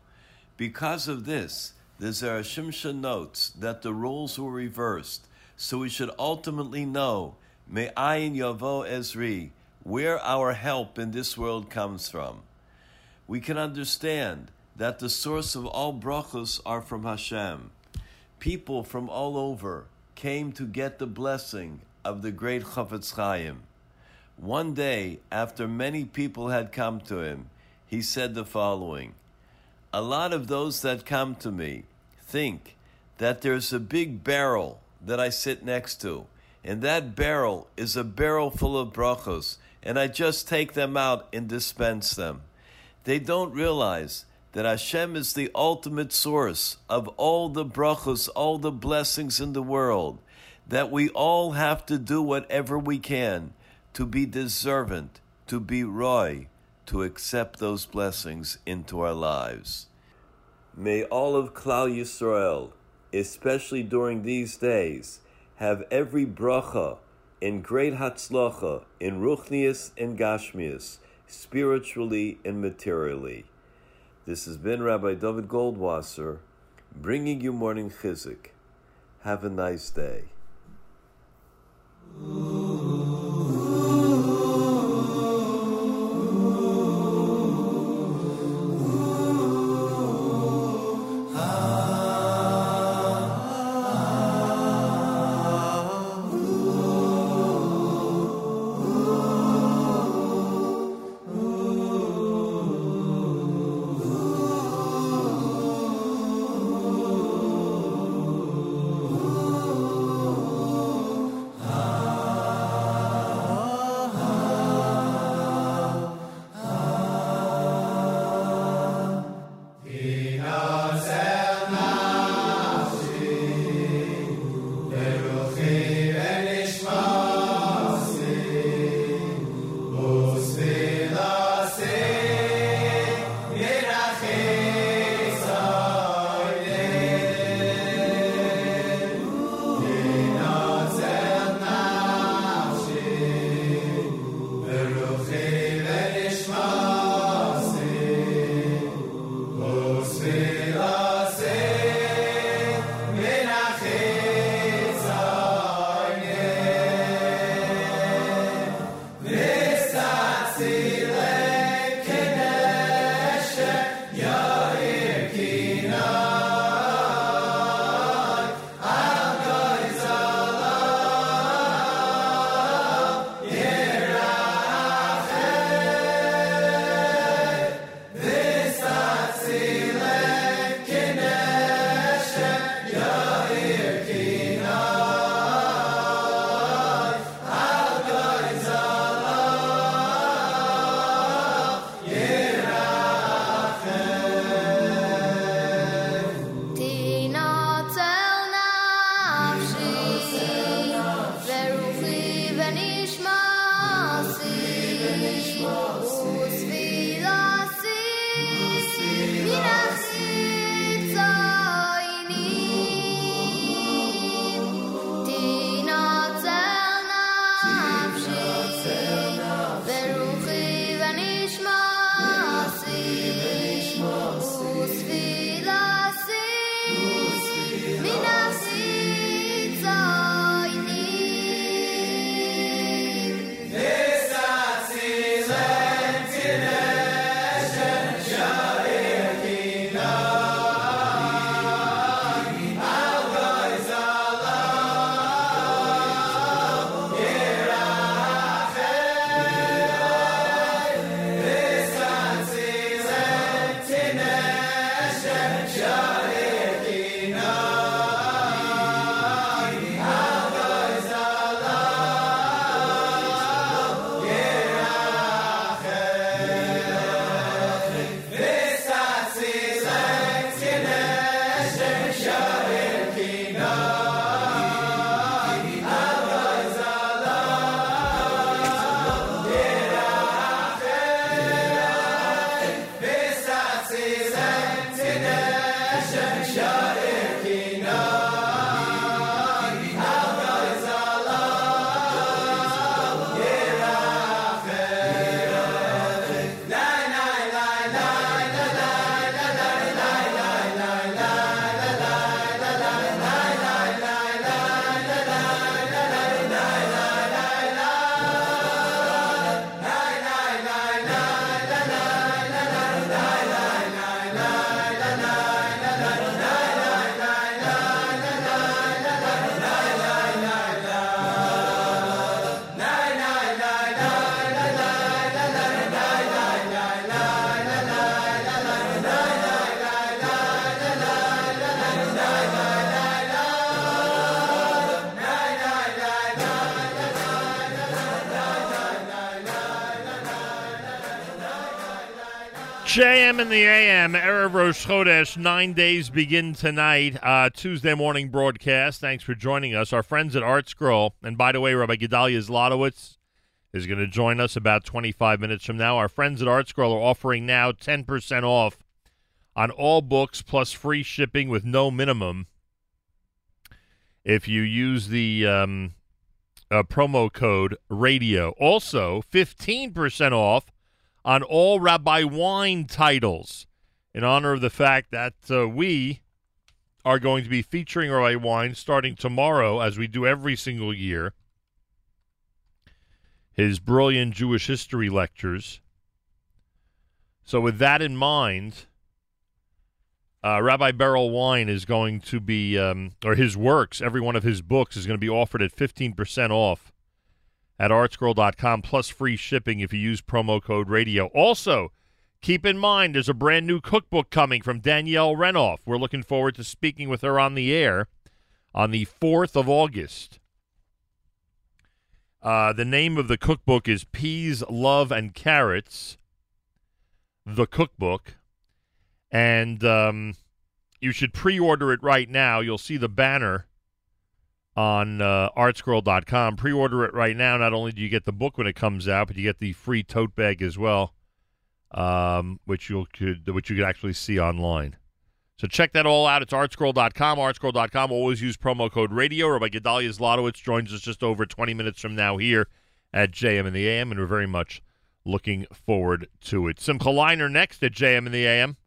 Because of this, the Zera Shimshon notes that the roles were reversed, so we should ultimately know, Me'ayin Yavo Ezri, where our help in this world comes from. We can understand that the source of all brachos are from Hashem. People from all over came to get the blessing of the great Chafetz Chaim. One day, after many people had come to him, he said the following A lot of those that come to me think that there's a big barrel that I sit next to, and that barrel is a barrel full of brachos, and I just take them out and dispense them. They don't realize that Hashem is the ultimate source of all the brachos, all the blessings in the world, that we all have to do whatever we can to be deserving, to be roy, to accept those blessings into our lives. May all of Klal Yisrael, especially during these days, have every bracha in great hatzlacha in ruchnius and gashmius, spiritually and materially. This has been Rabbi David Goldwasser bringing you morning chizuk. Have a nice day. Ooh. JM in the AM, Erev Rosh Chodesh, nine days begin tonight, uh, Tuesday morning broadcast. Thanks for joining us. Our friends at ArtScroll, and by the way, Rabbi Gedalia Zlotowitz is going to join us about 25 minutes from now. Our friends at ArtScroll are offering now 10% off on all books plus free shipping with no minimum if you use the um, uh, promo code radio. Also, 15% off on all Rabbi Wein titles in honor of the fact that uh, we are going to be featuring Rabbi Wein starting tomorrow, as we do every single year. His brilliant Jewish history lectures. So, with that in mind, uh, Rabbi Berel Wein is going to be, um, or his works, every one of his books is going to be offered at 15% off at artscroll.com plus free shipping if you use promo code radio. Also, keep in mind there's a brand new cookbook coming from Danielle Renov. We're looking forward to speaking with her on the air on the 4th of August. Uh, the name of the cookbook is Peas, Love, and Carrots. The cookbook. And um, you should pre order it right now. You'll see the banner on uh, artscroll.com. Pre order it right now. Not only do you get the book when it comes out, but you get the free tote bag as well, um, which, you could, which you could actually see online. So check that all out. It's artscroll.com, artscroll.com. Always use promo code radio. Rabbi Gedalia Zlotowitz joins us just over 20 minutes from now here at JM in the AM, and we're very much looking forward to it. Simcha Leiner next at JM in the AM.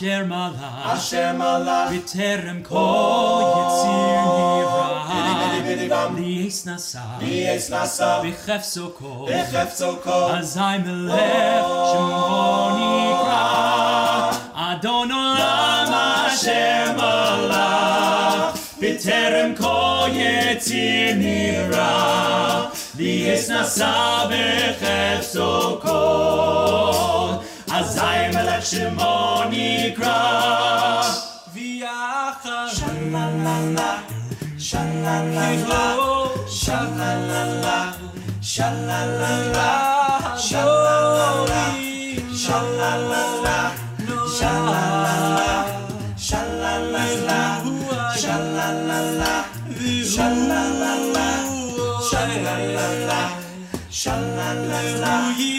אשר מלך, אשר מלך, בטרם כל יציר נברא, ליאס נשא, ליאס נשא, בחפצו כל, בחפצו כל, אזי מלך שמו נקרא, אדון עולם אשר מלך, בטרם כל יציר נברא, ליאס נשא בחפצו כל, אזי מלך שמו נקרא. ויחד שללה שללה שללה שללה שללה שללה שללה שללה שללה שללה שללה שללה שללה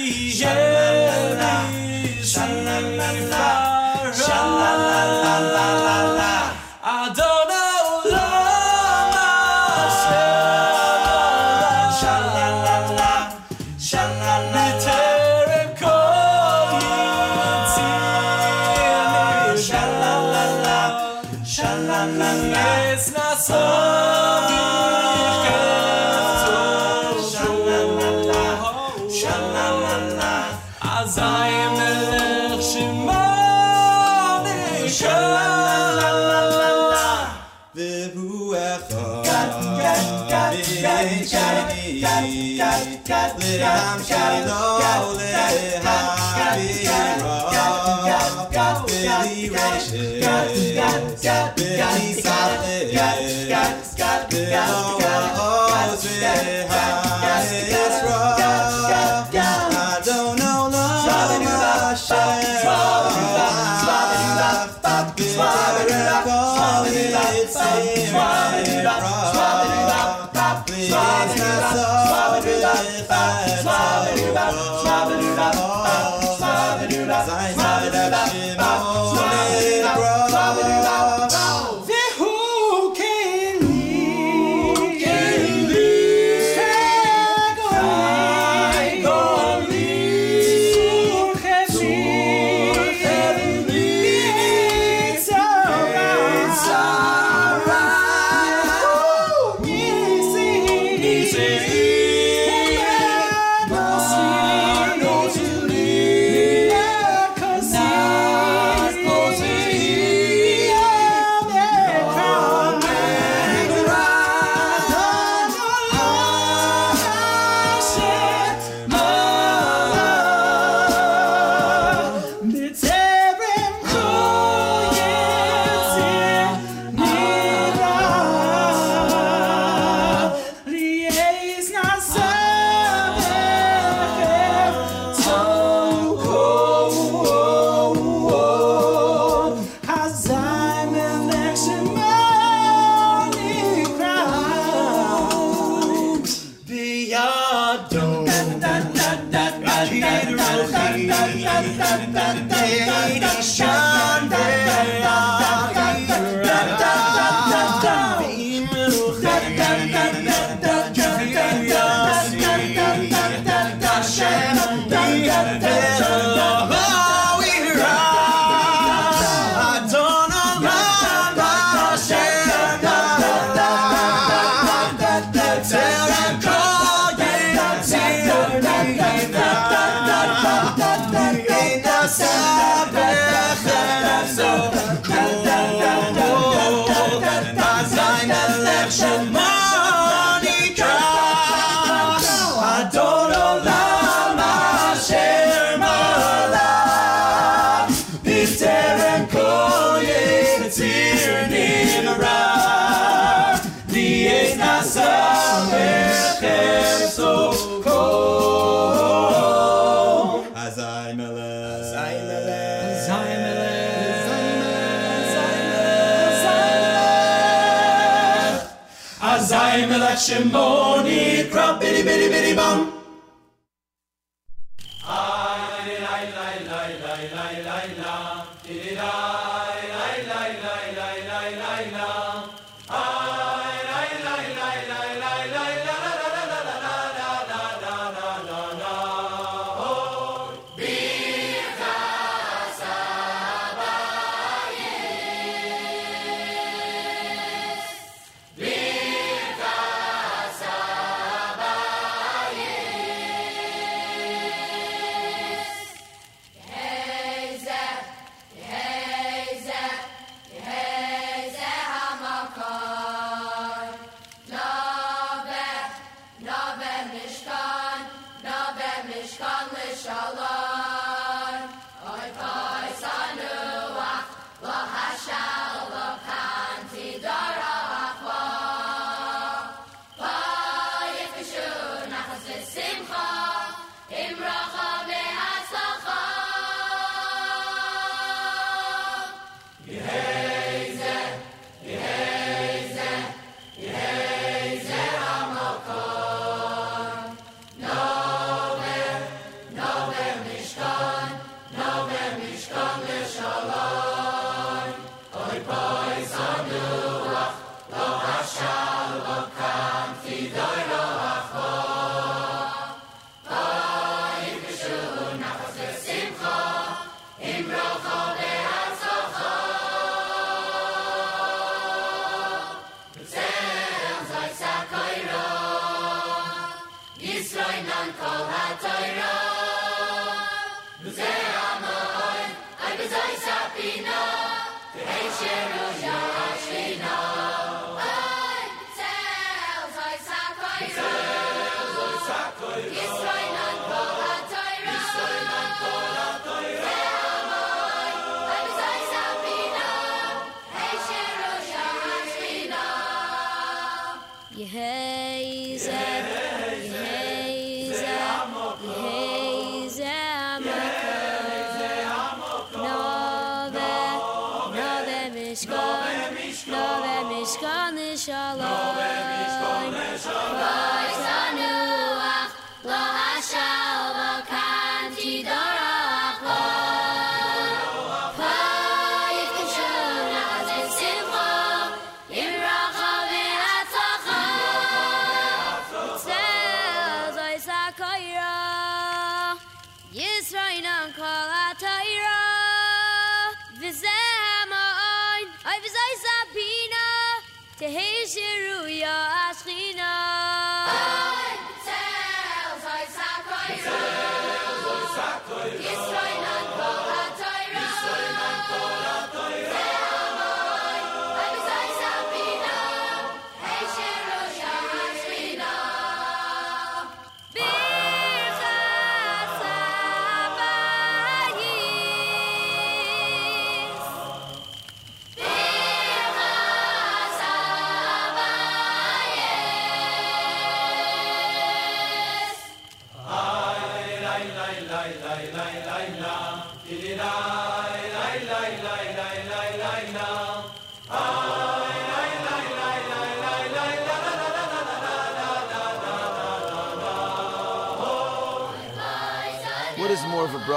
Penny South, Penny South, Penny South, Penny South, Shimoni kra bitty bitty bitty bum.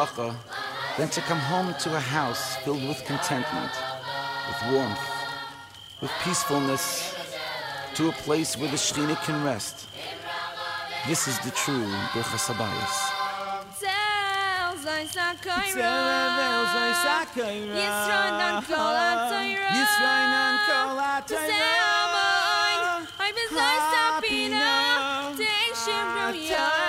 bracha than to come home to a house filled with contentment, with warmth, with peacefulness, to a place where the Shekhinah can rest. This is the true Birchas Habayis. Yisrael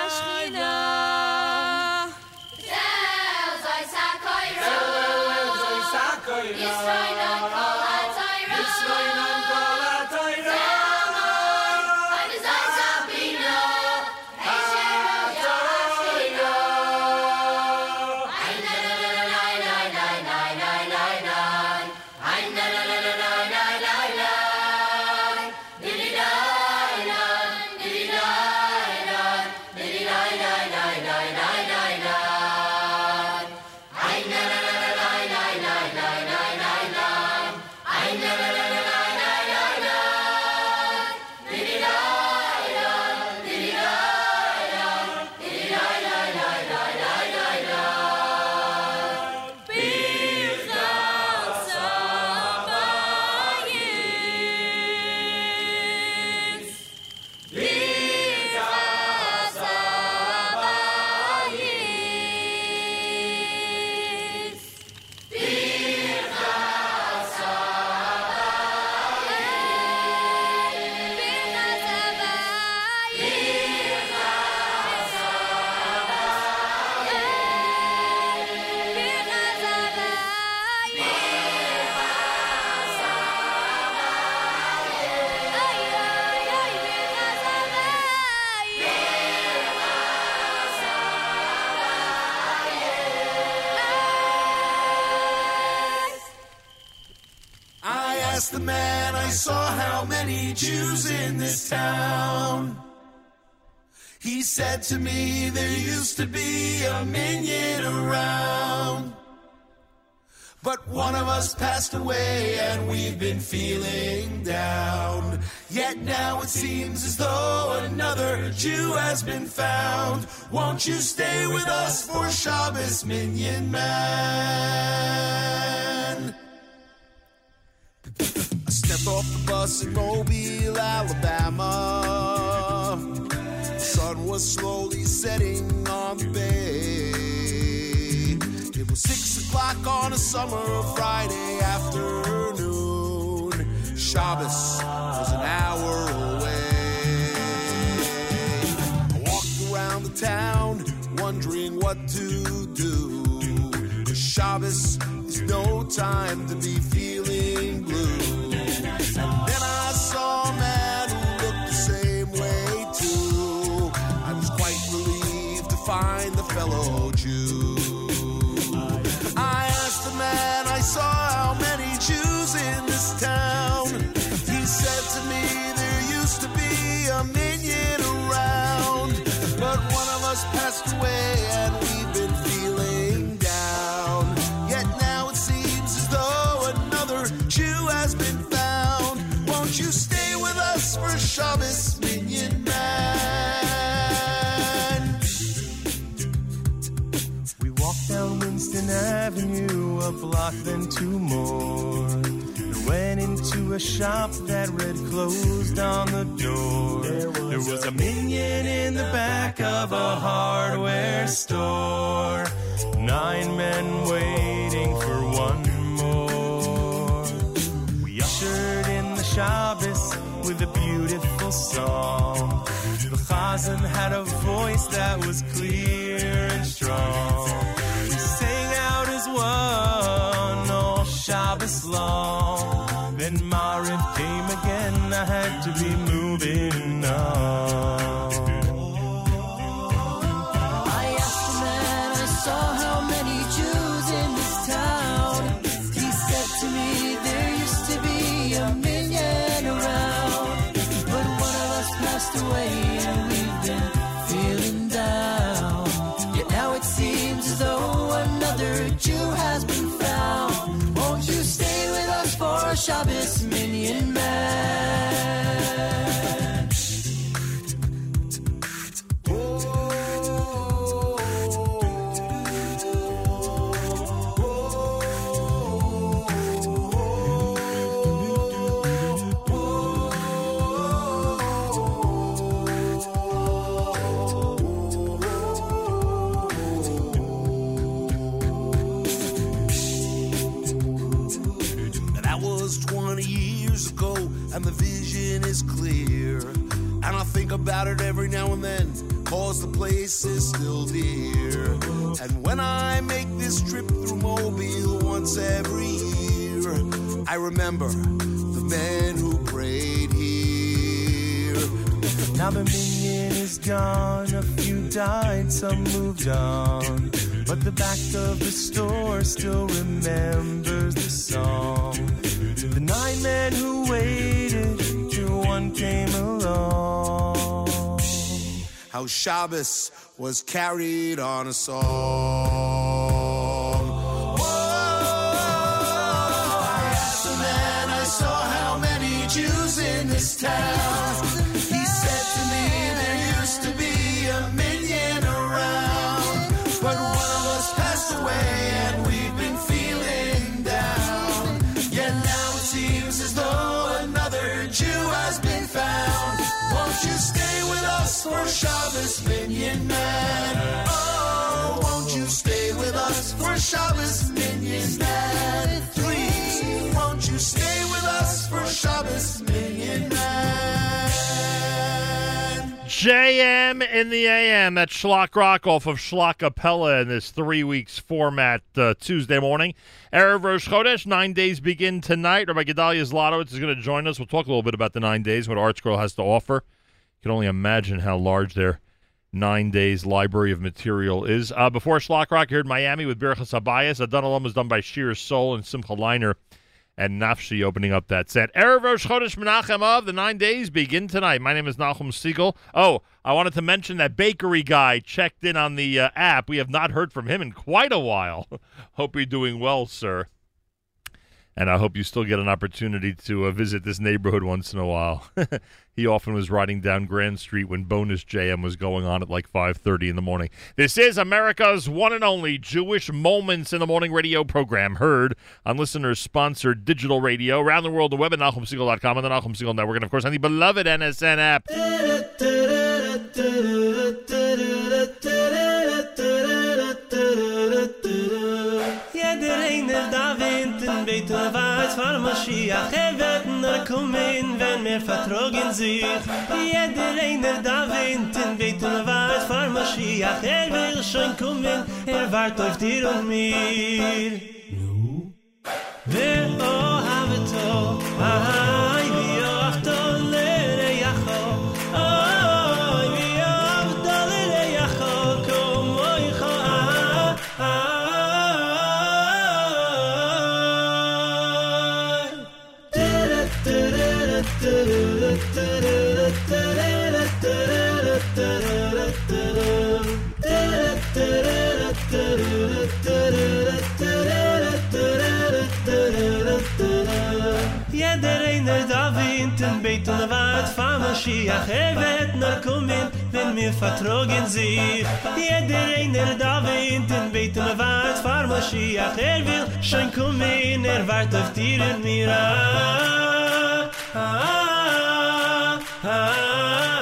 passed away and we've been feeling down. Yet now it seems as though another Jew has been found. Won't you stay with us for Shabbos, Minyan Man? I stepped off the bus in Mobile, Alabama. The sun was slowly setting six o'clock on a summer Friday afternoon. Shabbos was an hour away. I walked around the town wondering what to do. Shabbos is no time to be feeling blue. Won't you stay with us for Shabbos, minyan man? We walked down Winston Avenue, a block, then two more. And went into a shop that read closed on the door. There was a minyan in the back of a hardware store. Nine men waiting for Shabbos with a beautiful song. The Chazan had a voice that was clear and strong. He sang out as one all Shabbos long. Shabbos, and the vision is clear. And I think about it every now and then, cause the place is still dear. And when I make this trip through Mobile once every year, I remember the men who prayed here. Now the minyan is gone, a few died, some moved on. But the back of the store still remembers the song. The nine men who waited till one came along. How Shabbos was carried on a song. I asked the man I saw how many Jews in this town. For Shabbos, minyan man? Oh, won't you stay with us for Shabbos, minyan man? Please, won't you stay with us for Shabbos, minyan man? JM in the AM. That's Shlock Rock off of Schlock Capella in this three weeks format uh, Tuesday morning. Erev Rosh Chodesh, nine days begin tonight. Rabbi Gedalia Zlotowitz is going to join us. We'll talk a little bit about the nine days, what ArtScroll has to offer. Can only imagine how large their nine days library of material is. Uh, before Shlock Rock here in Miami with Birchas Adon Olam was done by Shir Soul and Simcha Leiner and Nafshi opening up that set. Erev Rosh Chodesh Menachem Av the nine days begin tonight. My name is Nachum Segal. Oh, I wanted to mention that bakery guy checked in on the uh, app. We have not heard from him in quite a while. Hope you're doing well, sir. And I hope you still get an opportunity to uh, visit this neighborhood once in a while. he often was riding down Grand Street when Bonus JM was going on at like 5:30 in the morning. This is America's one and only Jewish Moments in the Morning radio program, heard on listeners-sponsored digital radio around the world, the web at NachumSegal.com and the Nachum Segal Network, and of course on the beloved NSN app. Jeder kommen, wenn wir vertragen sich Jeder einer da winten beten weiß vor Mashiach Er will schon kommen, er wart auf dir und mir. Wer oh have it all, ay wie oft Mashiach wird nur kommen, wenn wir vertragen sich. Jeder einer da winten beten und wart von Mashiach Er will schon kommen, er wart auf dir und mir ah, ah, ah,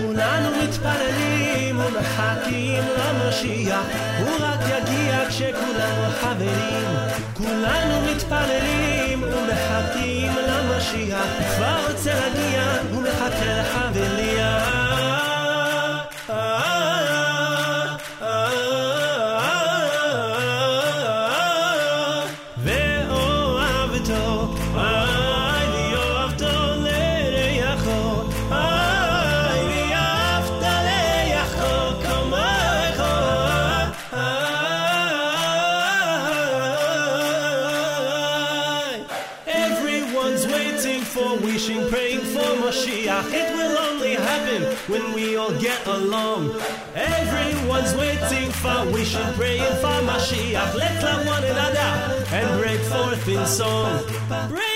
כולנו מתפללים ומחכים למשיח. הוא רק יגיע כשכולנו חברים. כולנו מתפללים ומחכים למשיח. כבר רוצה להגיע ומחכה לחבליה for, wishing, praying for Mashiach. Let's love one another and break forth in song. Break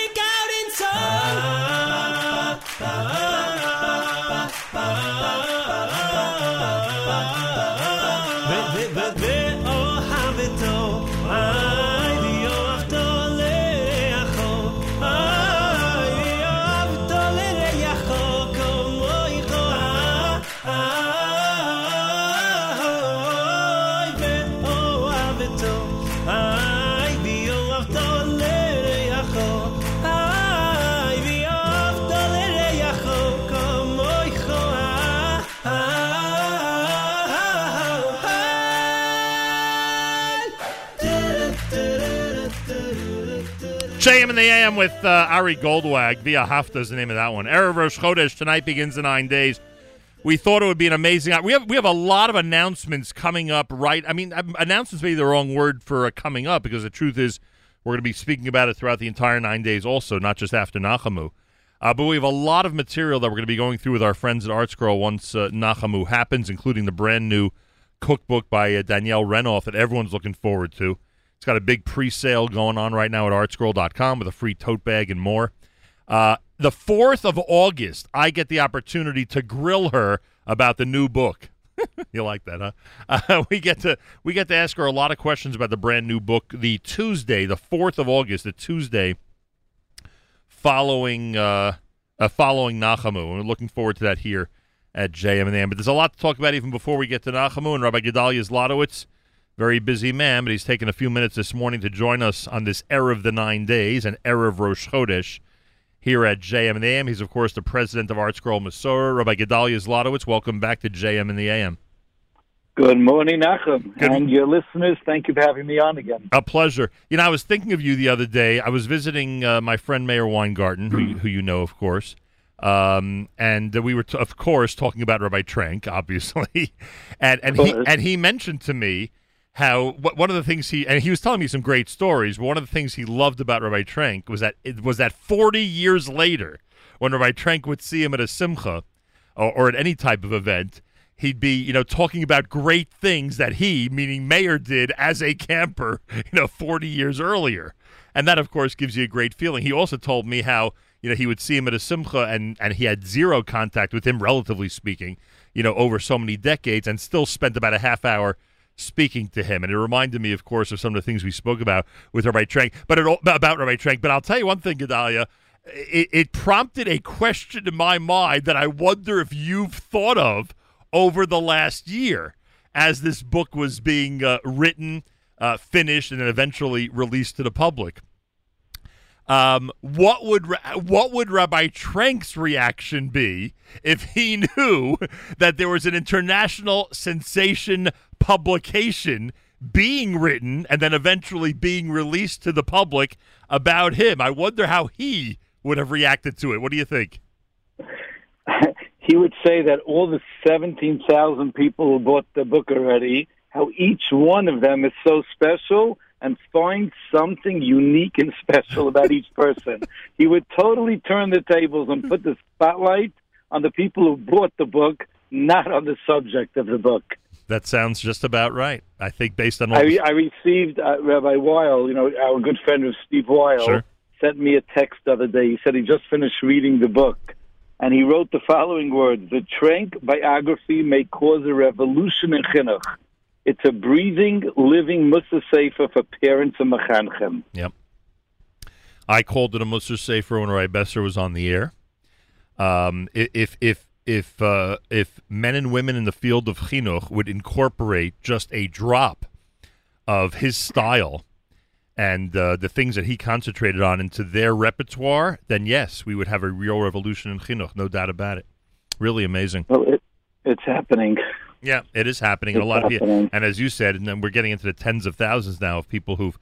I am with uh, Ari Goldwag. Via Hafta is the name of that one. Erev Rosh Chodesh tonight begins in nine days. We thought it would be an amazing. We have we have a lot of announcements coming up. Right? I mean, um, announcements may be the wrong word for coming up because the truth is we're going to be speaking about it throughout the entire nine days, also not just after Nachamu. Uh, but we have a lot of material that we're going to be going through with our friends at ArtScroll once uh, Nachamu happens, including the brand new cookbook by uh, Danielle Renov that everyone's looking forward to. It's got a big pre-sale going on right now at artscroll.com with a free tote bag and more. Uh, the 4th of August, I get the opportunity to grill her about the new book. you like that, huh? Uh, we get to we get to ask her a lot of questions about the brand new book. The Tuesday, the 4th of August, the Tuesday following uh, uh following Nachamu. We're looking forward to that here at JM and. But there's a lot to talk about even before we get to Nachamu and Rabbi Gedalia Zlotowitz. Very busy man, but he's taken a few minutes this morning to join us on this Erev the Nine Days, an Erev Rosh Chodesh here at JM in the AM. He's, of course, the president of Art Scroll Masorah. Rabbi Gedalia Zlotowitz, welcome back to JM in the AM. Good morning, Nachum. And your listeners, thank you for having me on again. A pleasure. You know, I was thinking of you the other day. I was visiting uh, my friend Meir Weingarten, who, you- who you know, of course. Um, and uh, we were, t- of course, talking about Rabbi Trenk, obviously. and and he and he mentioned to me how one of the things he and he was telling me some great stories. One of the things he loved about Rabbi Trenk was that it was that forty years later, when Rabbi Trenk would see him at a simcha or, or at any type of event, he'd be you know talking about great things that he, meaning Meir, did as a camper, you know, forty years earlier, and that of course gives you a great feeling. He also told me how you know he would see him at a simcha and and he had zero contact with him, relatively speaking, you know, over so many decades, and still spent about a half hour speaking to him. And it reminded me, of course, of some of the things we spoke about with Rabbi Trenk, but it, about Rabbi Trenk. But I'll tell you one thing, Gedalia. It, it prompted a question in my mind that I wonder if you've thought of over the last year as this book was being uh, written, uh, finished, and then eventually released to the public. Um, what would what would Rabbi Trenk's reaction be if he knew that there was an international sensation publication being written and then eventually being released to the public about him? I wonder how he would have reacted to it. What do you think? He would say that all the 17,000 people who bought the book already, how each one of them is so special and find something unique and special about each person. he would totally turn the tables and put the spotlight on the people who bought the book, not on the subject of the book. That sounds just about right. I think based on all I, I received uh, Rabbi Weil, you know, our good friend of Steve Weil, Sure. sent me a text the other day. He said he just finished reading the book, and he wrote the following words: "The Trank biography may cause a revolution in chinuch. It's a breathing, living Musar Sefer for parents and mechanchim." Yep. I called it a Musar Sefer when Rabbi Besser was on the air. Um, if if if uh, if men and women in the field of chinuch would incorporate just a drop of his style and uh, the things that he concentrated on into their repertoire, then yes, we would have a real revolution in chinuch, no doubt about it. Really amazing. Well, it, it's happening. Yeah, it is happening. And a It's lot of people, and as you said, and then we're getting into the tens of thousands now of people who've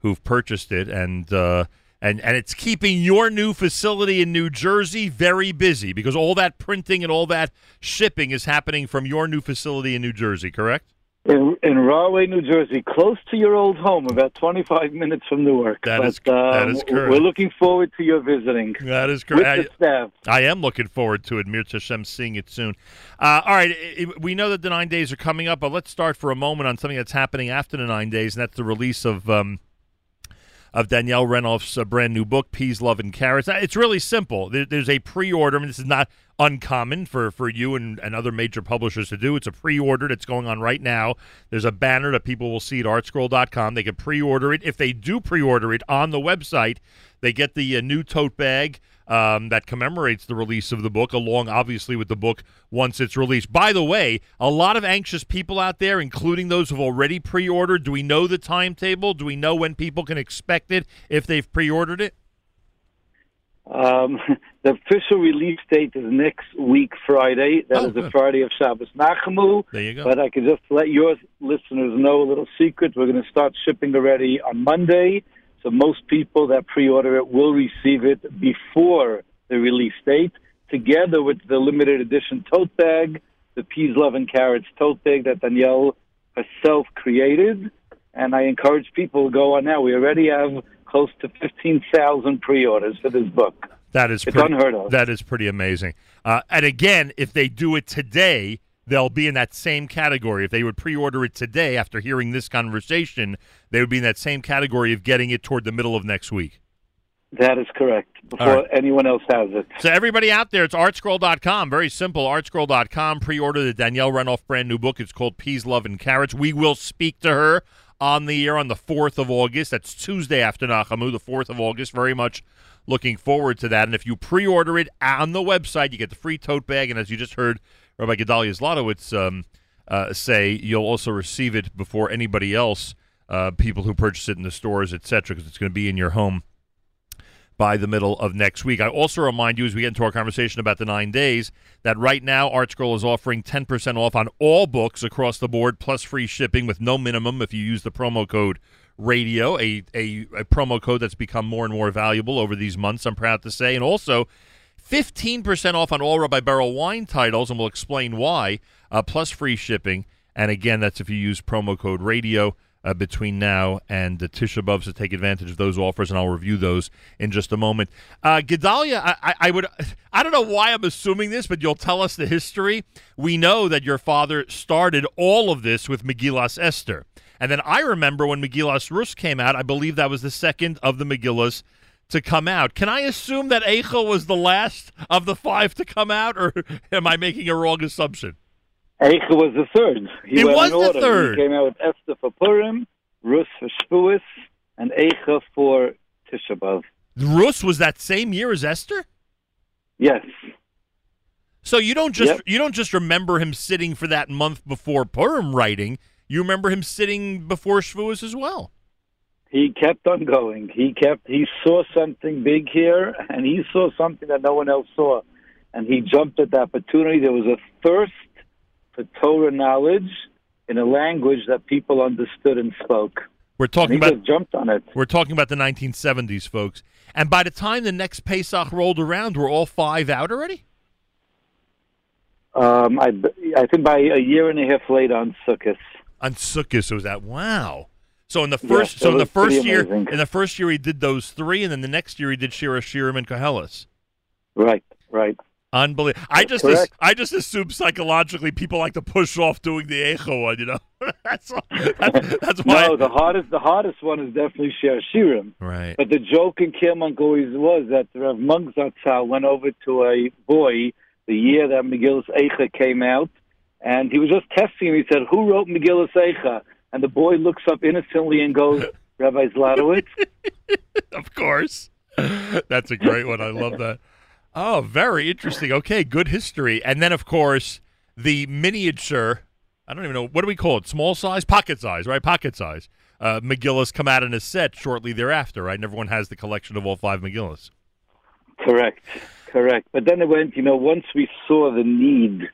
who've purchased it, and uh, and and it's keeping your new facility in New Jersey very busy because all that printing and all that shipping is happening from your new facility in New Jersey. Correct? In, in Rahway, New Jersey, close to your old home, about 25 minutes from Newark. That but, is- that is um, correct. We're looking forward to your visiting. That is With correct. the staff. I am looking forward to it. Mir Hashem seeing it soon. Uh, all right, i- i- we know that the nine days are coming up, but let's start for a moment on something that's happening after the nine days, and that's the release of um, of Danielle Renov's uh, brand new book, Peas, Love, and Carrots. Uh, It's really simple. There, there's a pre-order. I mean, this is not uncommon for, for you and, and other major publishers to do. It's a pre-order that's going on right now. There's a banner that people will see at artscroll.com. They can pre-order it. If they do pre-order it on the website, they get the uh, new tote bag um, that commemorates the release of the book, along obviously with the book once it's released. By the way, a lot of anxious people out there, including those who've already pre ordered. Do we know the timetable? Do we know when people can expect it if they've pre ordered it? Um, the official release date is next week, Friday. That is the Friday of Shabbos Nachamu. There you go. But I can just let your listeners know a little secret. We're going to start shipping already on Monday. So most people that pre-order it will receive it before the release date, together with the limited edition tote bag, the Peas, Love, and Carrots tote bag that Danielle herself created. And I encourage people to go on now. We already have close to 15,000 pre-orders for this book. That is It's pretty, unheard of. That is pretty amazing. Uh, and again, if they do it today, they'll be in that same category. If they would pre-order it today after hearing this conversation, they would be in that same category of getting it toward the middle of next week. That is correct. Before anyone else has it. So everybody out there, it's artscroll.com. Very simple. Artscroll.com. Pre-order the Danielle Renov brand new book. It's called Peas, Love, and Carrots. We will speak to her on the air on the 4th of August. That's Tuesday after Nachamu, the 4th of August. Very much looking forward to that. And if you pre-order it on the website, you get the free tote bag. And as you just heard Rabbi Gedalia Zlotowitz um, uh, say, you'll also receive it before anybody else, uh, people who purchase it in the stores, etc., because it's going to be in your home by the middle of next week. I also remind you as we get into our conversation about the nine days that right now ArtScroll is offering 10% off on all books across the board, plus free shipping with no minimum if you use the promo code radio, a, a, a promo code that's become more and more valuable over these months, I'm proud to say. And also 15% off on all Rabbi Berel Wein titles, and we'll explain why, uh, plus free shipping. And again, that's if you use promo code radio uh, between now and the Tisha B'Av to take advantage of those offers, and I'll review those in just a moment. Uh, Gedalia, I, I, I would, I don't know why I'm assuming this, but you'll tell us the history. We know that your father started all of this with Megillas Esther, and then I remember when Megillas Rus came out. I believe that was the second of the Megillas to come out. Can I assume that Eichel was the last of the five to come out, or am I making a wrong assumption? Eicha was the third. He was the order. third. He came out with Esther for Purim, Rus for Shavuos, and Eicha for Tisha B'Av. Rus was that same year as Esther. Yes. So you don't just Yep. you don't just remember him sitting for that month before Purim writing. You remember him sitting before Shavuos as well. He kept on going. He kept. He saw something big here, and he saw something that no one else saw, and he jumped at the opportunity. There was a thirst for Torah knowledge in a language that people understood and spoke. We're talking about jumped on it. We're talking about the 1970s, folks. And by the time the next Pesach rolled around, were all five out already? Um, I, I think by a year and a half later on Sukkot. On Sukkot, was that wow? So in the first, so in the first year, amazing. in the first year he did those three, and then the next year he did Shira Shirim and Koheles. Right, right. Unbelievable. I just, correct. I just assume psychologically people like to push off doing the Eicha one. You know, that's that's, that's why. No, the hardest the hardest one is definitely Shir Shirim. Right. But the joke in Kirmonk always was that Rav Munk Zatzal went over to a boy the year that Megillus Eicha came out, and he was just testing him. He said, "Who wrote Megillus Eicha?" And the boy looks up innocently and goes, "Rabbi Zlotowitz." of course. That's a great one. I love that. Oh, very interesting. Okay, good history. And then, of course, the miniature. I don't even know what do we call it? Small size, pocket size, right? Pocket size. Uh, Megillas come out in a set shortly thereafter, right? And everyone has the collection of all five Megillas. Correct, correct. But then it went, you know, once we saw the need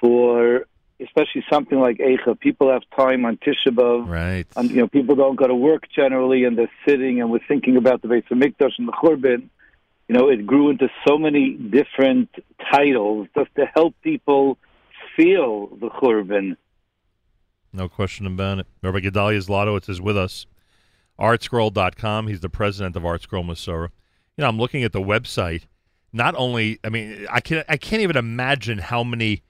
for, especially something like Eicha, people have time on Tisha B'Av. Right. And, you know, people don't go to work generally, and they're sitting and we're thinking about the Beis Hamikdash and the Churban. You know, it grew into so many different titles just to help people feel the Churban. No question about it. Rabbi Gedalia Zlotowitz is with us. Artscroll.com. He's the president of Artscroll Masora. You know, I'm looking at the website. Not only, I mean, I can I can't even imagine how many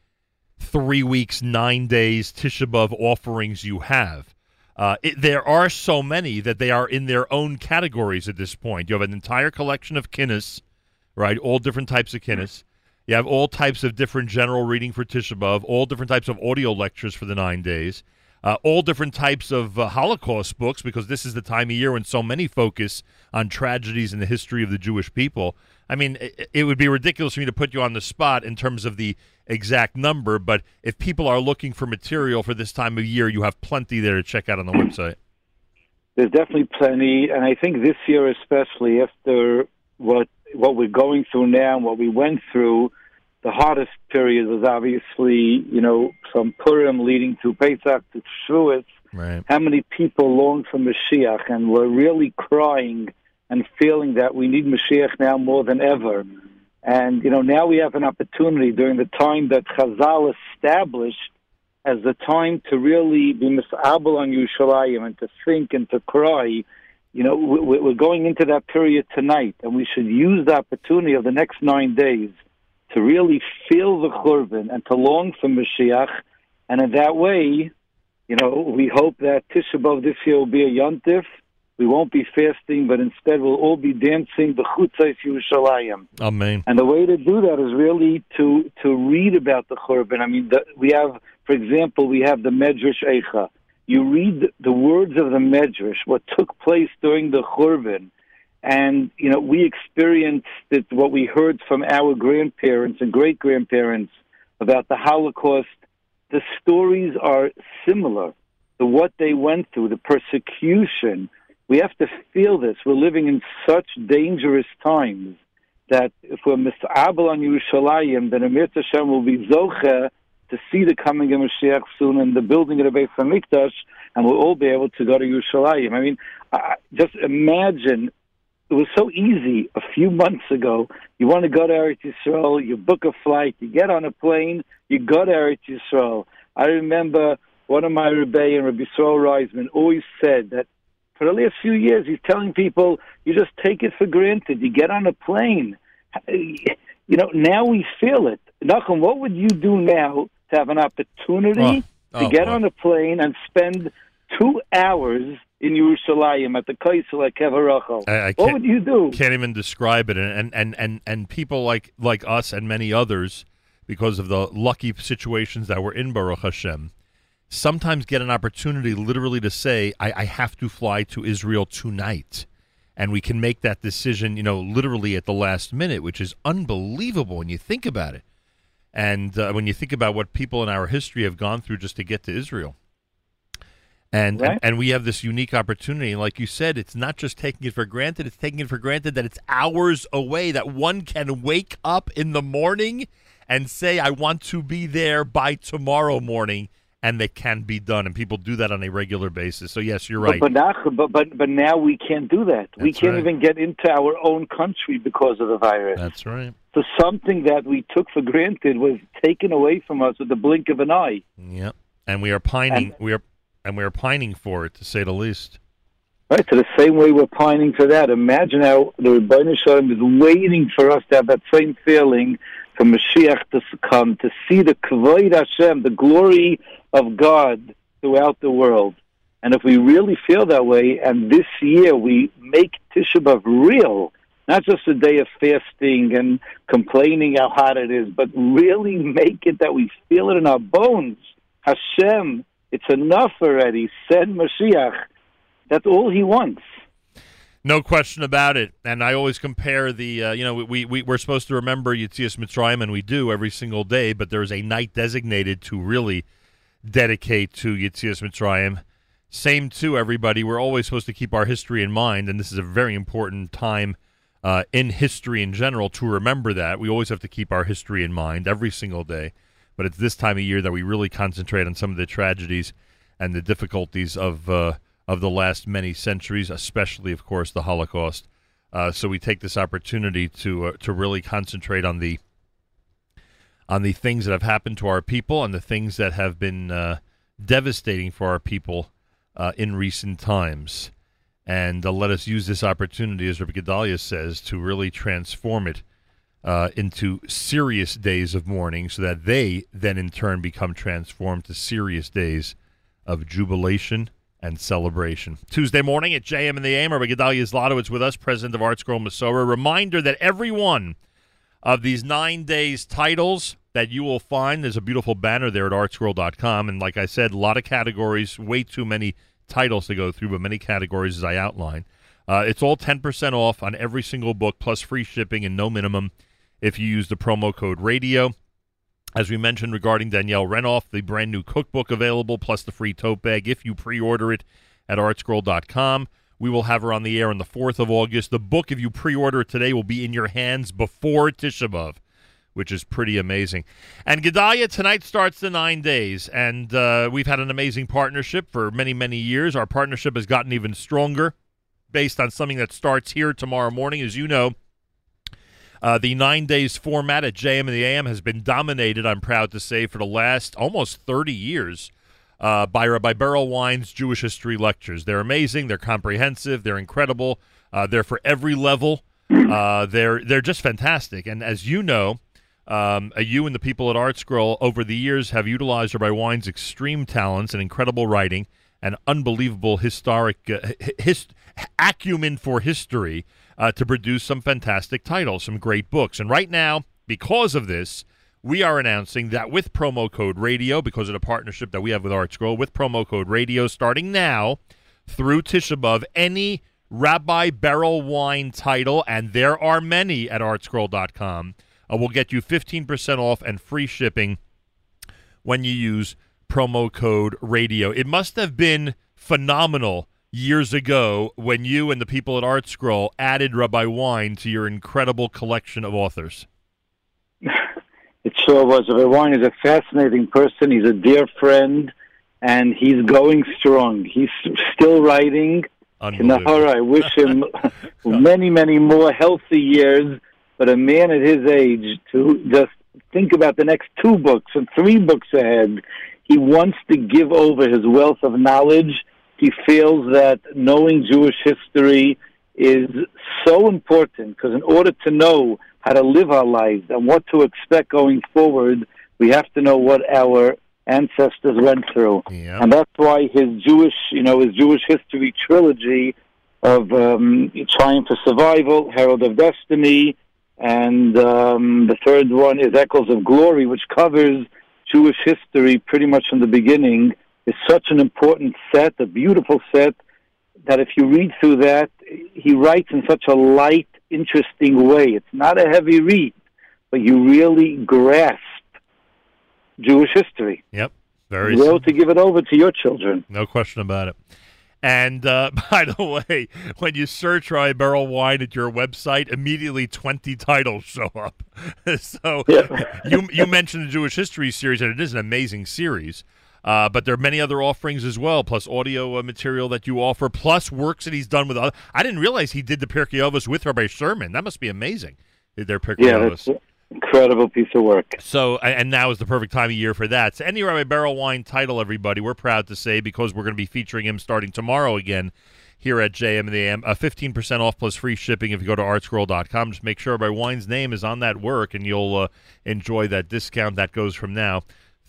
three weeks, nine days Tisha B'av offerings you have. Uh, it, there are so many that they are in their own categories at this point. You have an entire collection of kinnis, right? All different types of kinnis. You have all types of different general reading for Tisha B'Av, all different types of audio lectures for the nine days, uh, all different types of uh, Holocaust books, because this is the time of year when so many focus on tragedies in the history of the Jewish people. I mean, it, it would be ridiculous for me to put you on the spot in terms of the exact number, but if people are looking for material for this time of year, you have plenty there to check out on the website. There's definitely plenty, and I think this year especially, after what what we're going through now and what we went through, the hardest period was obviously, you know, from Purim leading to Pesach to Shavuot. Right. How many people long for Mashiach and were really crying and feeling that we need Mashiach now more than ever. And, you know, now we have an opportunity during the time that Chazal established as the time to really be misabel on Yerushalayim and to think and to cry. You know, we- we're going into that period tonight, and we should use the opportunity of the next nine days to really feel the Churban and to long for Mashiach. And in that way, you know, we hope that Tisha B'Av this year will be a yontif We won't be fasting, but instead we'll all be dancing the Chutzais Yerushalayim. Amen. And the way to do that is really to to read about the Churban. I mean, the, we have, for example, we have the Medrash Eicha. You read the words of the Medrash, what took place during the Churban, and you know we experienced it. What we heard from our grandparents and great grandparents about the Holocaust. The stories are similar. The what they went through, the persecution. We have to feel this. We're living in such dangerous times that if we're misabel on Yerushalayim, then Amir Hashem will be zoche to see the coming of Mashiach soon and the building of the Beis Hamikdash, and we'll all be able to go to Yerushalayim. I mean, I, just imagine. It was so easy a few months ago. You want to go to Eretz Yisrael, you book a flight, you get on a plane, you go to Eretz Yisrael. I remember one of my Rebbe and Rabbi Yisrael Reisman always said that for the last few years, he's telling people, you just take it for granted. You get on a plane. You know, now we feel it. Nachum, what would you do now to have an opportunity Oh, to oh, get boy. on a plane and spend two hours in Yerushalayim at the Kaisel at? I, I What would you do? Can't even describe it, and and and and people like like us and many others, because of the lucky situations that we're in Baruch Hashem, sometimes get an opportunity literally to say, I, I have to fly to Israel tonight. And we can make that decision, you know, literally at the last minute, which is unbelievable when you think about it. And uh, when you think about what people in our history have gone through just to get to Israel. And, Right. and and we have this unique opportunity. And like you said, it's not just taking it for granted, it's taking it for granted that it's hours away, that one can wake up in the morning and say, I want to be there by tomorrow morning, and they can be done. And people do that on a regular basis. So, yes, you're right. But, but, but, but, now we can't do that. we can't right. even get into our own country because of the virus. That's right. So something that we took for granted was taken away from us with the blink of an eye. Yep. And we are pining. we are and we are pining for it, to say the least. Right, so the same way we're pining for that. Imagine how the Ribono Shel Olam is waiting for us to have that same feeling for Mashiach to come, to see the Kavod Hashem, the glory of God throughout the world. And if we really feel that way, and this year we make Tisha B'Av real, not just a day of fasting and complaining how hot it is, but really make it that we feel it in our bones. Hashem, it's enough already. Send Mashiach. That's all he wants. No question about it. And I always compare the, uh, you know, we, we, we're supposed to remember Yetzias Mitzrayim, and we do every single day, but there's a night designated to really dedicate to Yetzias Mitzrayim. Same to everybody. We're always supposed to keep our history in mind, and this is a very important time uh, in history in general to remember that. We always have to keep our history in mind every single day. But it's this time of year that we really concentrate on some of the tragedies and the difficulties of uh, of the last many centuries, especially, of course, the Holocaust. Uh, so we take this opportunity to uh, to really concentrate on the on the things that have happened to our people and the things that have been uh, devastating for our people uh, in recent times. And uh, let us use this opportunity, as Rabbi Gedalia says, to really transform it uh, into serious days of mourning so that they then in turn become transformed to serious days of jubilation and celebration. Tuesday morning at JM in the AM, Rabbi Gedalia Zlotowitz with us, president of Art Scroll Masorah. Reminder that every one of these nine days titles that you will find, there's a beautiful banner there at artscroll.com. And like I said, a lot of categories, way too many titles to go through, but many categories as I outline. Uh, it's all 10% off on every single book, plus free shipping and no minimum if you use the promo code radio. As we mentioned regarding Danielle Renov, the brand new cookbook available, plus the free tote bag if you pre order it at artscroll.com. We will have her on the air on the 4th of August. The book, if you pre order it today, will be in your hands before Tisha B'Av, which is pretty amazing. And Gedalia, tonight starts the nine days, and uh, we've had an amazing partnership for many, many years. Our partnership has gotten even stronger based on something that starts here tomorrow morning. As you know, uh, the nine days format at JM in the AM has been dominated, I'm proud to say, for the last almost 30 years uh, by Rabbi Berel Wein's Jewish History Lectures. They're amazing, they're comprehensive, they're incredible, uh, they're for every level. Uh, they're they're just fantastic, and as you know, um, uh, you and the people at Art Scroll over the years have utilized Rabbi Wein's extreme talents and incredible writing and unbelievable historic uh, his, acumen for history uh, to produce some fantastic titles, some great books. And right now, because of this, we are announcing that with promo code radio, because of the partnership that we have with Art Scroll, with promo code radio, starting now through Tisha B'Av, any Rabbi Berel Wein title, and there are many at artscroll.com, uh, will get you 15% off and free shipping when you use promo code radio. It must have been phenomenal years ago when you and the people at Art Scroll added Rabbi Wein to your incredible collection of authors. It sure was. Rabbi Wein is a fascinating person. He's a dear friend, and he's going strong. He's still writing. Unbelievable. I wish him many, many more healthy years. But a man at his age to just think about the next two books and three books ahead, he wants to give over his wealth of knowledge. He feels that knowing Jewish history is so important because in order to know how to live our lives and what to expect going forward, we have to know what our ancestors went through. And that's why his Jewish, you know, his Jewish history trilogy of um, Triumph for Survival, Herald of Destiny, and um, the third one is Echoes of Glory, which covers Jewish history pretty much from the beginning, is such an important set, a beautiful set, that if you read through that, he writes in such a light, interesting way. It's not a heavy read, but you really grasp Jewish history. Yep. Very You're to give it over to your children. No question about it. And uh, by the way, when you search Rye Berel Wein at your website, immediately 20 titles show up. so you, you mentioned the Jewish History series, and it is an amazing series. Uh, but there are many other offerings as well, plus audio uh, material that you offer, plus works that he's done with other. I didn't realize he did the Pirkei with Rabbi Sherman. That must be amazing. Their Pirkei Yeah, Avos. that's an incredible piece of work. So, and now is the perfect time of year for that. So, any Rabbi Berel Wein title, everybody, we're proud to say because we're going to be featuring him starting tomorrow again here at JM in the AM. Uh, 15% off plus free shipping if you go to artscroll.com. Just make sure Rabbi Wein's name is on that work and you'll uh, enjoy that discount that goes from now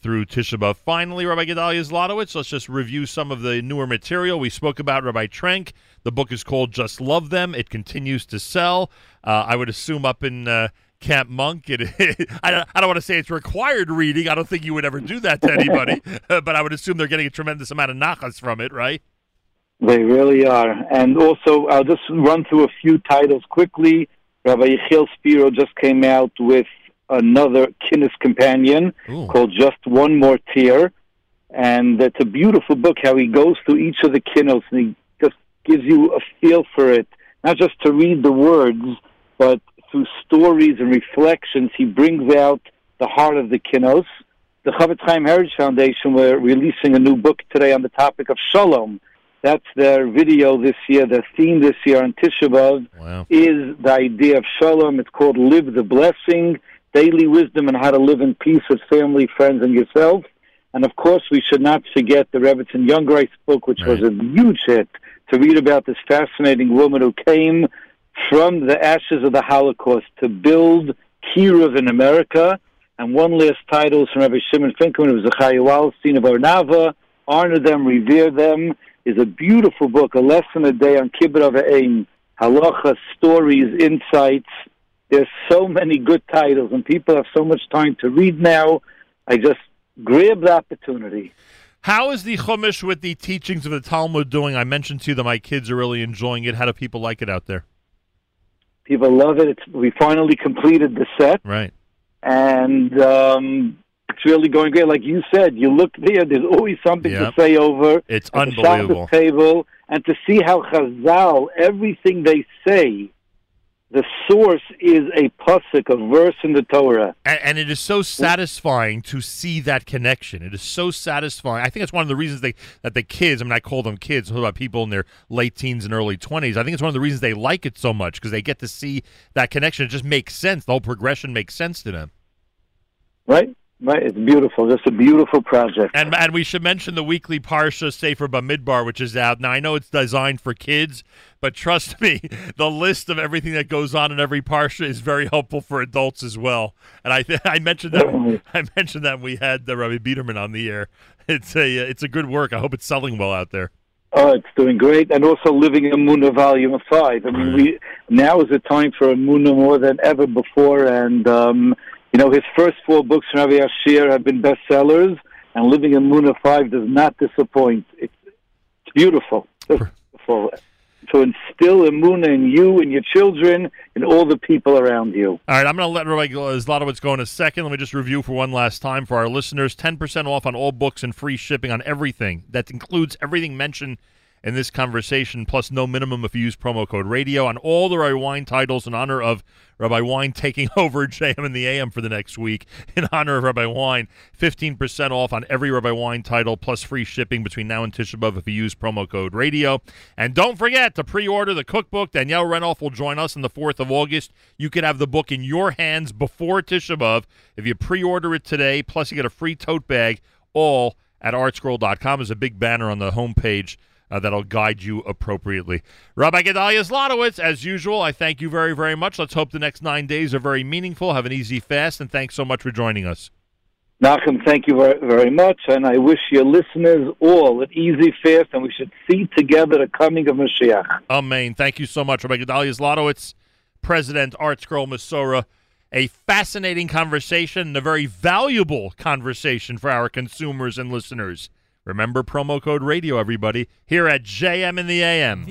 through Tisha B'Av. Finally, Rabbi Gedalia Zlotowitz, let's just review some of the newer material. We spoke about Rabbi Trenk. The book is called Just Love Them. It continues to sell. Uh, I would assume up in uh, Camp Munk, it, I, don't, I don't want to say it's required reading. I don't think you would ever do that to anybody, but I would assume they're getting a tremendous amount of nachas from it, right? They really are. And also, I'll just run through a few titles quickly. Rabbi Yechiel Spero just came out with another Kinnis companion called Just One More Tear. And it's a beautiful book how he goes through each of the kinnos and he just gives you a feel for it, not just to read the words, but through stories and reflections, he brings out the heart of the kinnos. The Chofetz Chaim Heritage Foundation, we're releasing a new book today on the topic of Shalom. That's their video this year. Their theme this year on Tisha B'Av is the idea of Shalom. It's called Live the Blessing, Daily Wisdom on how to live in peace with family, friends, and yourself. And of course, we should not forget the Rebbitzin Jungreis book, which was a huge hit, to read about this fascinating woman who came from the ashes of the Holocaust to build Kiruv in America. And one last title is from Rabbi Shimon Finkelman, who was a Chaya Wallerstein of Arnava. Honor them, revere them, is a beautiful book, a lesson a day on Kibbud Av Va'Em, halacha, stories, insights. There's so many good titles, and people have so much time to read now. I just grab the opportunity. How is the Chumash with the teachings of the Talmud doing? I mentioned to you that my kids are really enjoying it. How do people like it out there? People love it. It's, we finally completed the set. Right. and um, it's really going great. Like you said, you look there. There's always something Yep. to say over. It's at the unbelievable. Table, and to see how Chazal, everything they say, the source is a pasuk, a verse in the Torah. And, and it is so satisfying to see that connection. It is so satisfying. I think it's one of the reasons they that the kids. I mean, I call them kids. What about people in their late teens and early twenties? I think it's one of the reasons they like it so much because they get to see that connection. It just makes sense. The whole progression makes sense to them. Right? Right. It's beautiful. Just a beautiful project. And and we should mention the weekly Parsha Sefer Bamidbar, which is out now. I know it's designed for kids, but trust me, the list of everything that goes on in every Parsha is very helpful for adults as well. And I I mentioned that I mentioned that we had the Rabbi Biederman on the air. It's a it's a good work. I hope it's selling well out there. Oh, it's doing great, and also Living Emunah Volume Five. I mean, we now is a time for Emunah more than ever before, and um, you know his first four books from Rabbi Ashear have been bestsellers, and Living Emunah Five does not disappoint. It's, it's beautiful, It's beautiful to instill a Muna in you and your children and all the people around you. All right, I'm going to let Rabbi Zlotowitz go in a second. Let me just review for one last time for our listeners 10% off on all books and free shipping on everything. That includes everything mentioned in this conversation, plus no minimum if you use promo code radio on all the Rabbi Wein titles in honor of Rabbi Wein taking over JM in the AM for the next week. In honor of Rabbi Wein, 15% off on every Rabbi Wein title, plus free shipping between now and Tisha if you use promo code radio. And don't forget to pre-order the cookbook. Danielle Renov will join us on the 4th of August. You can have the book in your hands before Tisha if you pre-order it today, plus you get a free tote bag, all at artscroll.com. is a big banner on the homepage uh, that'll guide you appropriately. Rabbi Gedalia Zlotowitz, as usual, I thank you very, very much. Let's hope the next nine days are very meaningful. Have an easy fast, and thanks so much for joining us. Nachum, thank you very, very much, and I wish your listeners all an easy fast, and we should see together the coming of Mashiach. Amen. Thank you so much, Rabbi Gedalia Zlotowitz, President, Art Scroll Masora. A fascinating conversation and a very valuable conversation for our consumers and listeners. Remember promo code radio, everybody, here at JM in the AM.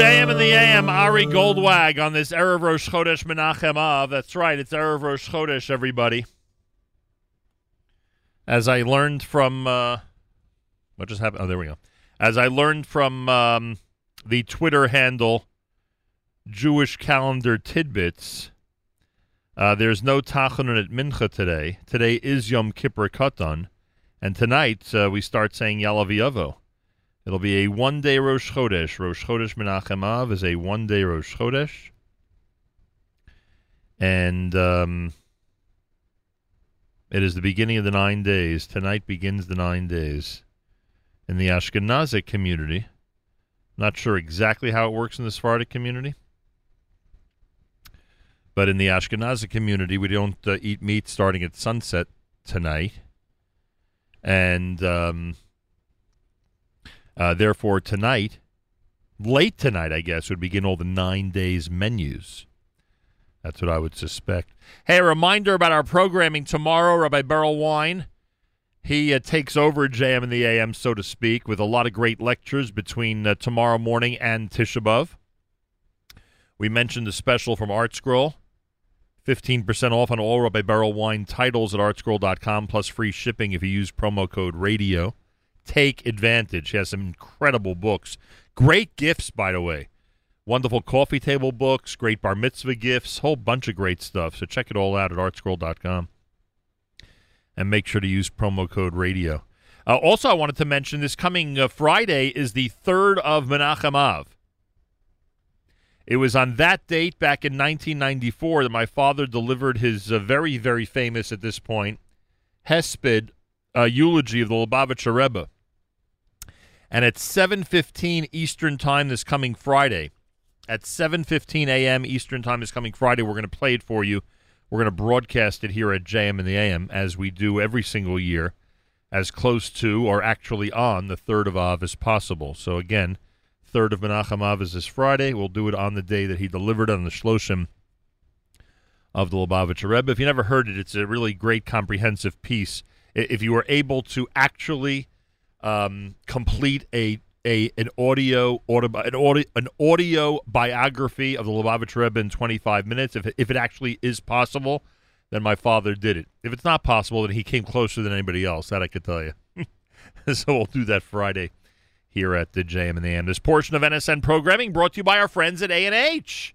JM and the AM, Ari Goldwag on this Erev Rosh Chodesh Menachem Av. That's right, it's Erev Rosh Chodesh, everybody. As I learned from, uh, what just happened? Oh, there we go. As I learned from um, the Twitter handle Jewish Calendar Tidbits, uh, there's no Tachanun at Mincha today. Today is Yom Kippur Katan, and tonight uh, we start saying Yalaviavo. It'll be a one day Rosh Chodesh. Rosh Chodesh Menachem Av is a one day Rosh Chodesh. And um, it is the beginning of the nine days. Tonight begins the nine days. In the Ashkenazic community, not sure exactly how it works in the Sephardic community, but in the Ashkenazic community, we don't uh, eat meat starting at sunset tonight. And. Um, uh, therefore, tonight, late tonight, I guess, would begin all the nine days menus. That's what I would suspect. Hey, a reminder about our programming tomorrow. Rabbi Berel Wein, he uh, takes over JM in the AM, so to speak, with a lot of great lectures between uh, tomorrow morning and Tisha B'Av. We mentioned the special from ArtScroll. 15% off on all Rabbi Berel Wein titles at artscroll.com, plus free shipping if you use promo code RADIO take advantage. He has some incredible books. Great gifts, by the way. Wonderful coffee table books, great bar mitzvah gifts, whole bunch of great stuff. So check it all out at artscroll.com. And make sure to use promo code radio. Uh, also, I wanted to mention this coming uh, Friday is the third of Menachem Av. It was on that date back in 1994 that my father delivered his uh, very, very famous at this point Hesped uh, eulogy of the Lubavitcher Rebbe. And at 7:15 Eastern Time this coming Friday, at 7:15 a.m. Eastern Time this coming Friday, we're going to play it for you. We're going to broadcast it here at JM in the AM as we do every single year, as close to or actually on the third of Av as possible. So again, third of Menachem Av is this Friday. We'll do it on the day that he delivered on the Shloshim of the Lubavitcher Rebbe. If you never heard it, it's a really great comprehensive piece if you were able to actually um, complete a a an audio, an audio an audio biography of the Lubavitch Rebbe in 25 minutes, if if it actually is possible, then my father did it. If it's not possible, then he came closer than anybody else. That I could tell you. so we'll do that Friday here at the JM and the AM. This portion of NSN programming brought to you by our friends at A and H.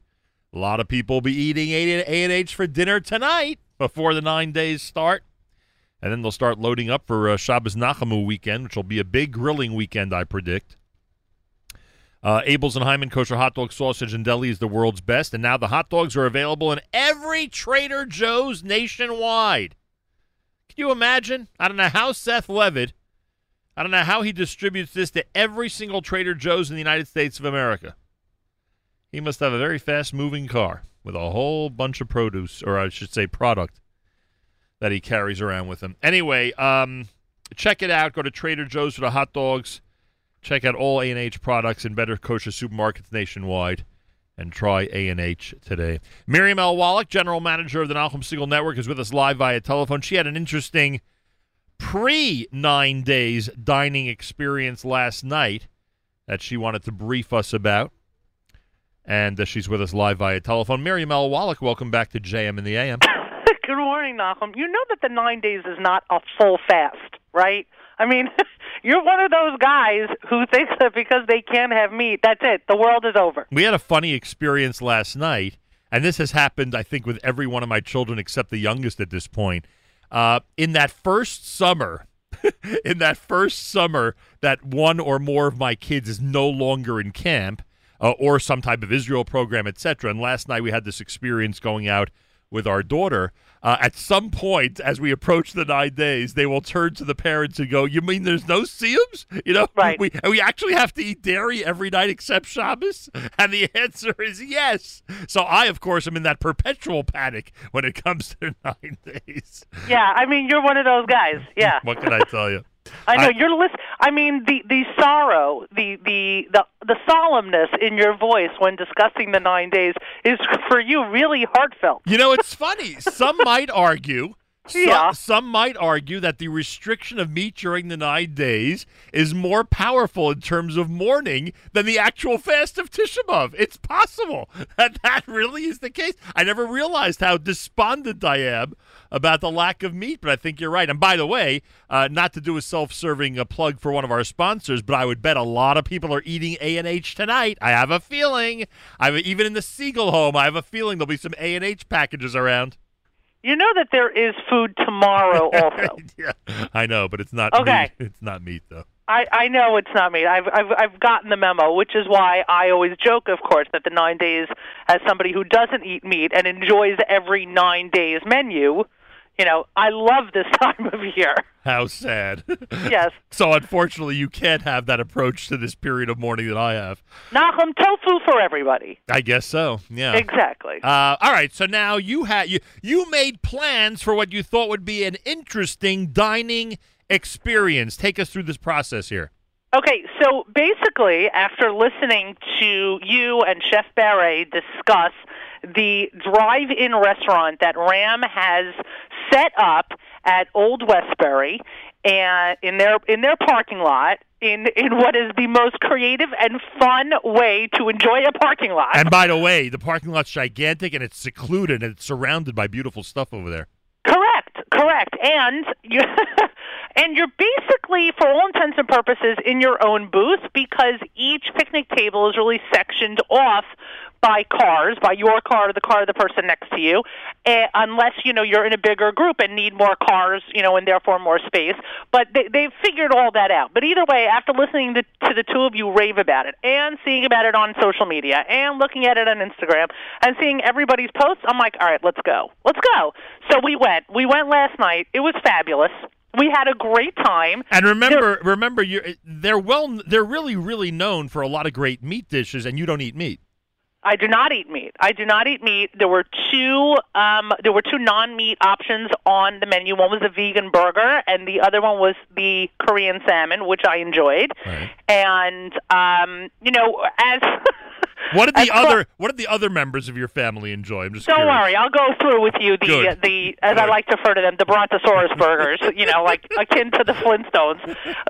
A lot of people will be eating A and H for dinner tonight before the nine days start. And then they'll start loading up for uh, Shabbos Nachamu weekend, which will be a big grilling weekend, I predict. Uh, Abeles and Heymann kosher hot dog sausage and deli is the world's best, and now the hot dogs are available in every Trader Joe's nationwide. Can you imagine? I don't know how Seth Levitt, I don't know how he distributes this to every single Trader Joe's in the United States of America. He must have a very fast moving car with a whole bunch of produce, or I should say product that he carries around with him. Anyway, um, check it out. Go to Trader Joe's for the hot dogs. Check out all A&H products in better kosher supermarkets nationwide and try A&H today. Miriam L. Wallach, general manager of the Nachum Segal Network, is with us live via telephone. She had an interesting pre-nine days dining experience last night that she wanted to brief us about. And uh, she's with us live via telephone. Miriam L. Wallach, welcome back to JM in the AM. Good morning, Nachum. You know that the nine days is not a full fast, right? I mean, you're one of those guys who thinks that because they can't have meat, that's it. The world is over. We had a funny experience last night, and this has happened, I think, with every one of my children except the youngest at this point. Uh, in that first summer, in that first summer, that one or more of my kids is no longer in camp uh, or some type of Israel program, etc. And last night we had this experience going out with our daughter uh, at some point as we approach the nine days, they will turn to the parents and go, "You mean there's no siyums? You know, right? We we actually have to eat dairy every night except Shabbos." And the answer is yes. So I, of course, am in that perpetual panic when it comes to nine days. Yeah, I mean, you're one of those guys. Yeah. what can I tell you? I know I, you're list. I mean, the the sorrow, the the the the solemnness in your voice when discussing the nine days is for you really heartfelt. You know, it's funny. Some might argue Yeah. some might argue that the restriction of meat during the nine days is more powerful in terms of mourning than the actual fast of Tisha B'Av. It's possible that that really is the case. I never realized how despondent I am about the lack of meat, but I think you're right. And by the way, uh, not to do a self-serving uh, plug for one of our sponsors, but I would bet a lot of people are eating A and H tonight. I have a feeling. I even in the Segal home, I have a feeling there'll be some A and H packages around. You know that there is food tomorrow also. yeah, I know, but it's not. Okay. meat. it's not meat though. I, I know it's not me. I've, I've I've gotten the memo, which is why I always joke, of course, that the nine days, as somebody who doesn't eat meat and enjoys every nine days menu, you know, I love this time of year. How sad. Yes. so unfortunately, you can't have that approach to this period of mourning that I have. Nachum, tofu for everybody. I guess so. Yeah. Exactly. Uh, all right. So now you had you you made plans for what you thought would be an interesting dining experience. Take us through this process here. Okay, so basically, after listening to you and Chef Barre discuss the drive-in restaurant that Ram has set up at Old Westbury and in their in their parking lot in in what is the most creative and fun way to enjoy a parking lot. And by the way, the parking lot's gigantic and it's secluded and it's surrounded by beautiful stuff over there. Correct, correct. And you and you're basically for all intents and purposes in your own booth because each picnic table is really sectioned off by cars, by your car or the car of the person next to you, eh, unless you know you're in a bigger group and need more cars, you know, and therefore more space. But they, they've figured all that out. But either way, after listening to, to the two of you rave about it and seeing about it on social media and looking at it on Instagram and seeing everybody's posts, I'm like, all right, let's go, let's go. So we went. We went last night. It was fabulous. We had a great time. And remember, remember, you're, they're well, they're really, really known for a lot of great meat dishes, and you don't eat meat. I do not eat meat. I do not eat meat. There were two um there were two non-meat options on the menu. One was a vegan burger and the other one was the Korean salmon, which I enjoyed. And um you know, as What did the other What did the other members of your family enjoy? I'm just Don't curious. worry, I'll go through with you the Good. the as I like to refer to them, the Brontosaurus burgers. You know, like akin to the Flintstones.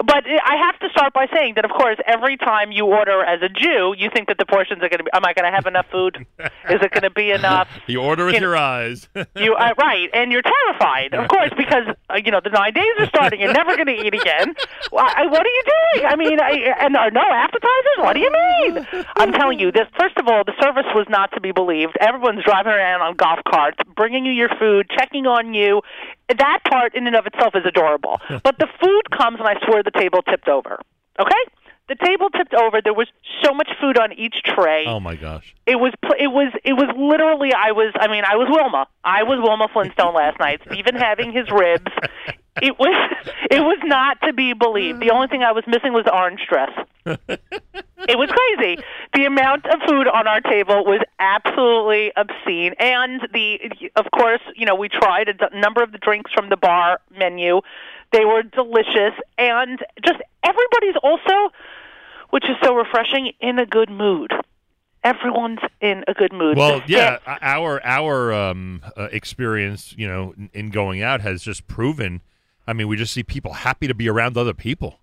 But I have to start by saying that, of course, every time you order as a Jew, you think that the portions are going to be. Am I going to have enough food? Is it going to be enough? You order with You know- your eyes. You are right, and you're terrified, of course, because uh, you know the nine days are starting. You're never going to eat again. Well, I, what are you doing? I mean, I, and uh, no appetizers. What do you mean? I'm telling you, this. First of all, the service was not to be believed. Everyone's driving around on golf carts, bringing you your food, checking on you. That part, in and of itself, is adorable. But the food comes, and I swear the table tipped over. Okay. The table tipped over. There was so much food on each tray oh my gosh. it was pl- it was it was literally I was I mean I was Wilma I was Wilma Flintstone last night Stephen having his ribs it was it was not to be believed. The only thing I was missing was orange dress. It was crazy. The amount of food on our table was absolutely obscene. And the of course you know we tried a number of the drinks from the bar menu. They were delicious. And just everybody's also which is so refreshing in a good mood. Everyone's in a good mood. Well, yeah, our our um, uh, experience, you know, in, in going out has just proven. I mean, we just see people happy to be around other people.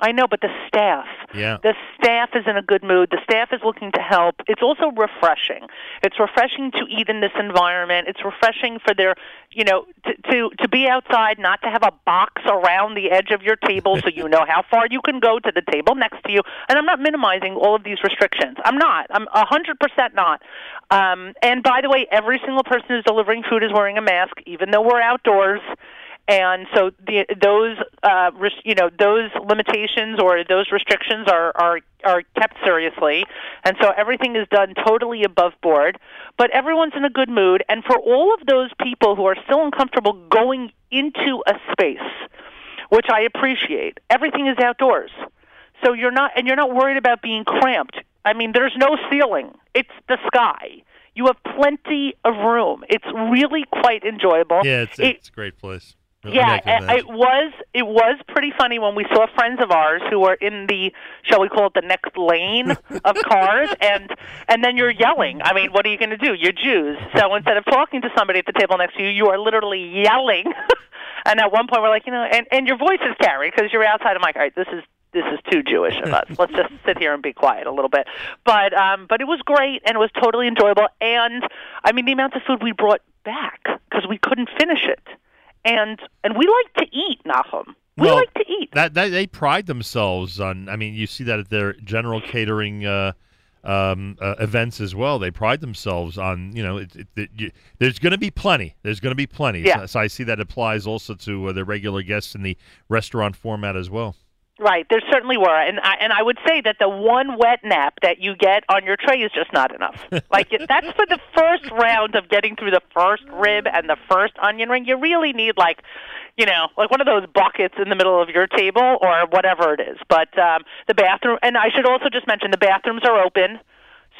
I know, but the staff. Yeah. The staff is in a good mood. The staff is looking to help. It's also refreshing. It's refreshing to eat in this environment. It's refreshing for their, you know, to to, to be outside, not to have a box around the edge of your table so you know how far you can go to the table next to you. And I'm not minimizing all of these restrictions. I'm not. I'm a hundred percent not. Um, and by the way, every single person who's delivering food is wearing a mask, even though we're outdoors and so the, those uh, res- you know those limitations or those restrictions are, are are kept seriously, and so everything is done totally above board. But everyone's in a good mood, and for all of those people who are still uncomfortable going into a space, which I appreciate, everything is outdoors, so you're not and you're not worried about being cramped. I mean, there's no ceiling; it's the sky. You have plenty of room. It's really quite enjoyable. Yeah, it's, It- it's a great place. Yeah, it was it was pretty funny when we saw friends of ours who were in the shall we call it the next lane of cars and and then you're yelling. I mean, what are you going to do? You're Jews. So instead of talking to somebody at the table next to you, you are literally yelling. and at one point we're like, you know, and and your voice is carried because you're outside. I'm like, all right, this is this is too Jewish of us. Let's just sit here and be quiet a little bit. But um but it was great and it was totally enjoyable and I mean the amount of food we brought back because we couldn't finish it. And and we like to eat, Nachum. We well, like to eat. That, that they pride themselves on. I mean, you see that at their general catering uh, um, uh, events as well. They pride themselves on. You know, it, it, it, you, there's going to be plenty. There's going to be plenty. Yeah. So, so I see that applies also to uh, the regular guests in the restaurant format as well. Right, there certainly were, and I, and I would say that the one wet nap that you get on your tray is just not enough. like that's for the first round of getting through the first rib and the first onion ring. You really need like, you know, like one of those buckets in the middle of your table or whatever it is. But um, the bathroom, and I should also just mention the bathrooms are open.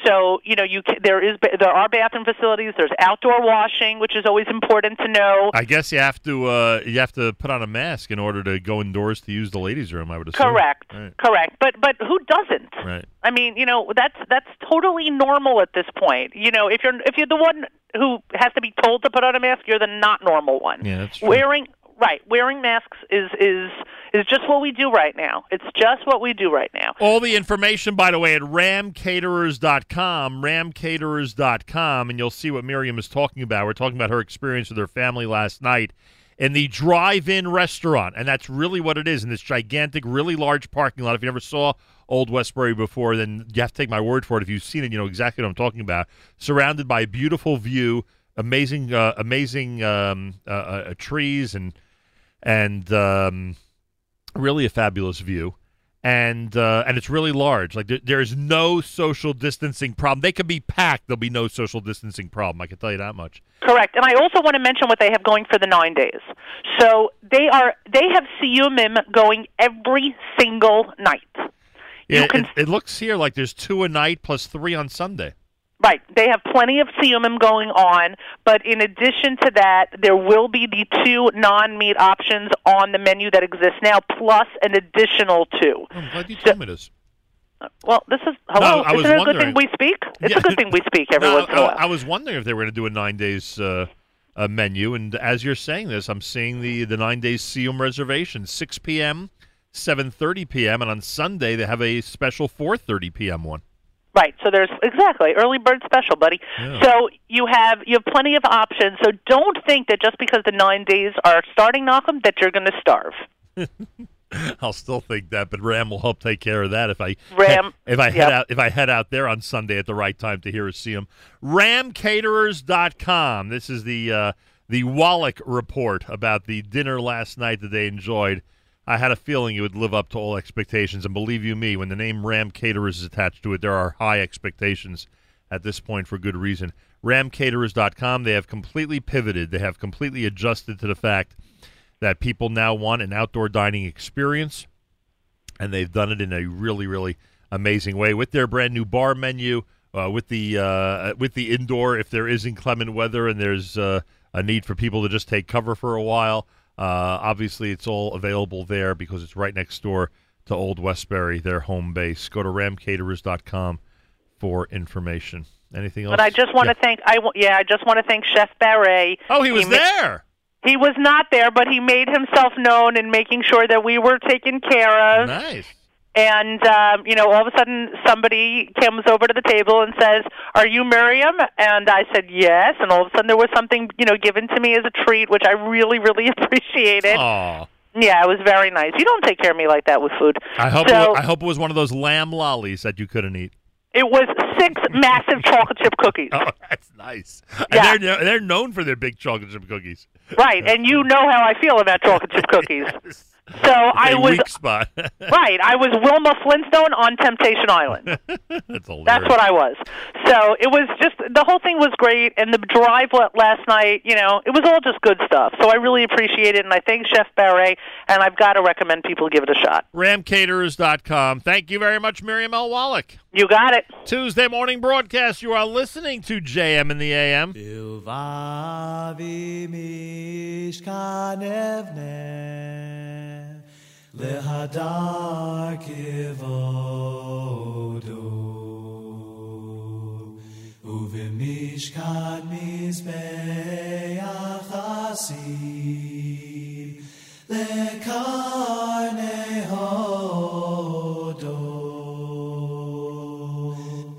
So you know, you can, there is there are bathroom facilities. There's outdoor washing, which is always important to know. I guess you have to uh, you have to put on a mask in order to go indoors to use the ladies' room. I would assume. Correct. Right. Correct. But but who doesn't? Right. I mean, you know, that's that's totally normal at this point. You know, if you're if you're the one who has to be told to put on a mask, you're the not normal one. Yeah, that's true. Wearing right, wearing masks is is is just what we do right now. It's just what we do right now. All the information, by the way, at ramcaterers.com, ramcaterers.com, and you'll see what Miriam is talking about. We're talking about her experience with her family last night in the drive-in restaurant, and that's really what it is in this gigantic, really large parking lot. If you never saw Old Westbury before, then you have to take my word for it. If you've seen it, you know exactly what I'm talking about. Surrounded by a beautiful view, amazing, uh, amazing um, uh, uh, trees, and and um, really a fabulous view. And uh, and it's really large. Like there, there is no social distancing problem. They could be packed. There'll be no social distancing problem. I can tell you that much. Correct. And I also want to mention what they have going for the nine days. So they are they have Siyumim going every single night. Yeah, it, it looks here like there's two a night plus three on Sunday. Right. They have plenty of Siyumim going on, but in addition to that, there will be the two non-meat options on the menu that exist now, plus an additional two. I'm glad you told me this. Well, this is hello. No, Isn't it a good thing we speak? It's Yeah. a good thing we speak every No, once in a I- while. I was wondering if they were going to do a nine days uh, uh, menu, and as you're saying this, I'm seeing the the nine days Siyum reservation, 6 p.m., 7:30 p.m., and on Sunday they have a special 4:30 p.m. one. Right. So there's exactly early bird special, buddy. Yeah. So you have you have plenty of options. So don't think that just because the nine days are starting, Malcolm, that you're going to starve. I'll still think that, but Ram will help take care of that if I Ram, if I head yep. out if I head out there on Sunday at the right time to hear us see him. Ramcaterers.com. This is the uh, the Wallach report about the dinner last night that they enjoyed. I had a feeling it would live up to all expectations, and believe you me, when the name Ram Caterers is attached to it, there are high expectations at this point for good reason. RamCaterers.com. They have completely pivoted. They have completely adjusted to the fact that people now want an outdoor dining experience, and they've done it in a really, really amazing way with their brand new bar menu, uh, with the uh, with the indoor if there is inclement weather and there's uh, a need for people to just take cover for a while. Uh, obviously, it's all available there because it's right next door to Old Westbury, their home base. Go to ramcaterers.com for information. Anything else? But I just want Yeah. to thank I w- yeah I just want to thank Chef Barret. Oh, he was ma- there. He was not there, but he made himself known in making sure that we were taken care of. Nice. And um, you know, all of a sudden, somebody comes over to the table and says, "Are you Miriam?" And I said, "Yes." And all of a sudden, there was something you know given to me as a treat, which I really, really appreciated. Aw. Yeah, it was very nice. You don't take care of me like that with food. I hope So- it, wa- I hope it was one of those lamb lollies that you couldn't eat. It was six massive chocolate chip cookies. Oh, that's nice. Yeah. And they're they're known for their big chocolate chip cookies. Right, and you know how I feel about chocolate chip cookies. So I A was weak spot. right. I was Wilma Flintstone on Temptation Island. That's. That's what I was. So it was just the whole thing was great, and the drive last night, you know, it was all just good stuff. So I really appreciate it, and I thank Chef Barret, and I've got to recommend people give it a shot. ramcaterers.com. Thank you very much, Miriam L. Wallach. You got it. Tuesday morning broadcast. You are listening to JM in the AM. Bilvavi lehadar kivodo uvimishkan mizbeach hasid lekarne hodo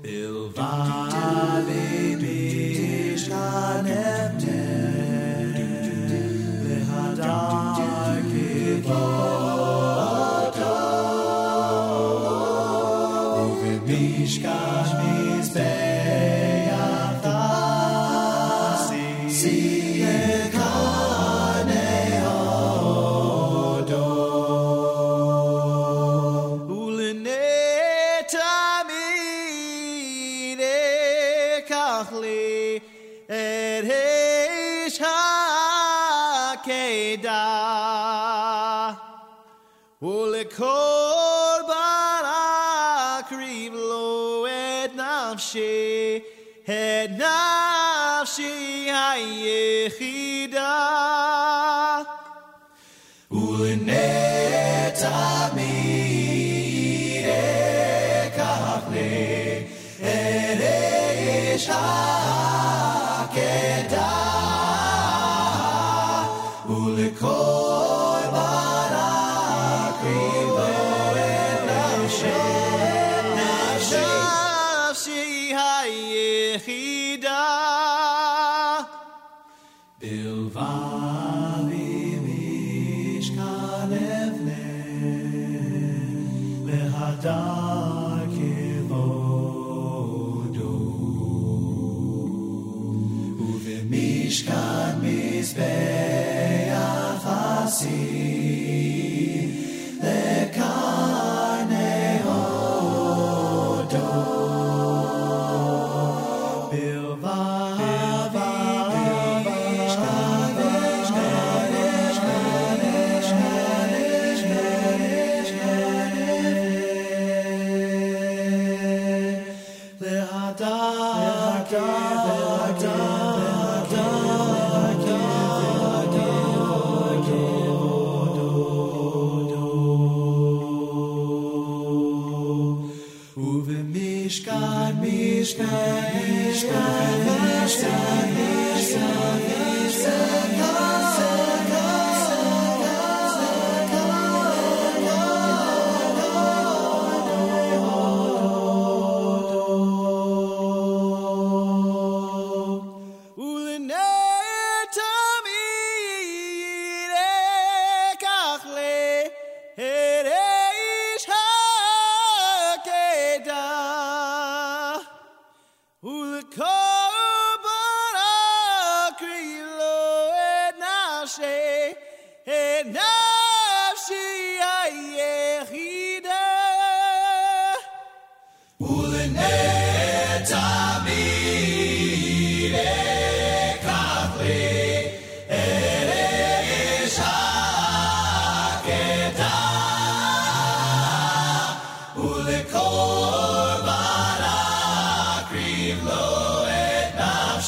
Bilvavi mishkan evne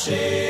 Hashem.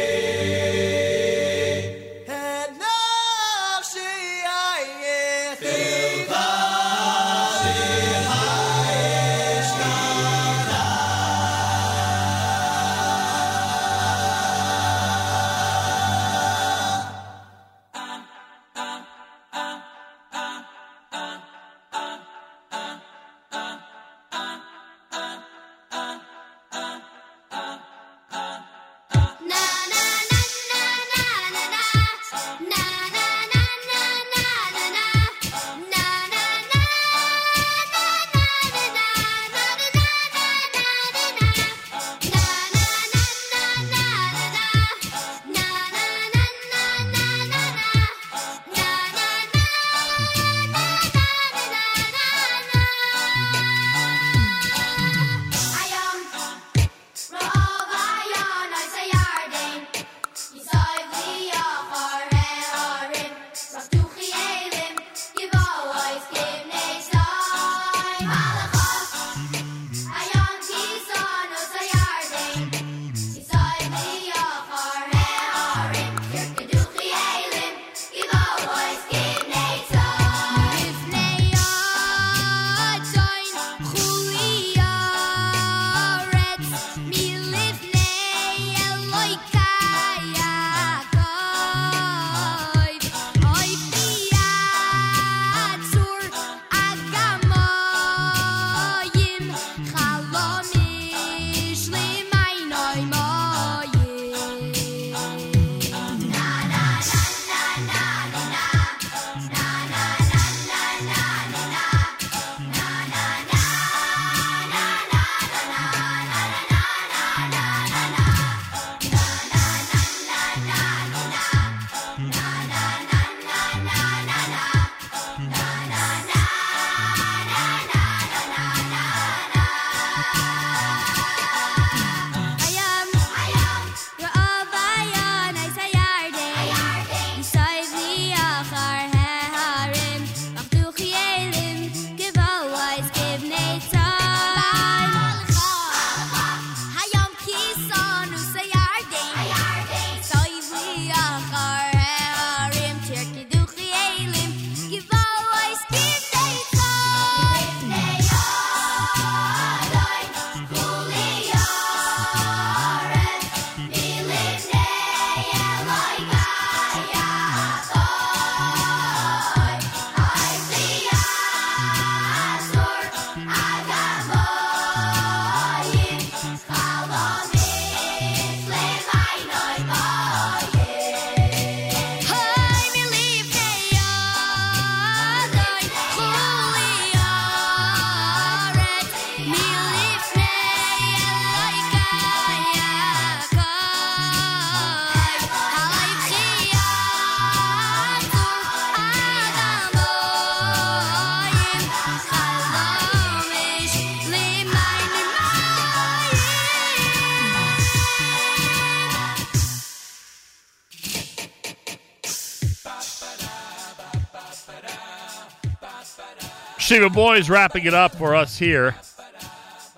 Shiva Boys wrapping it up for us here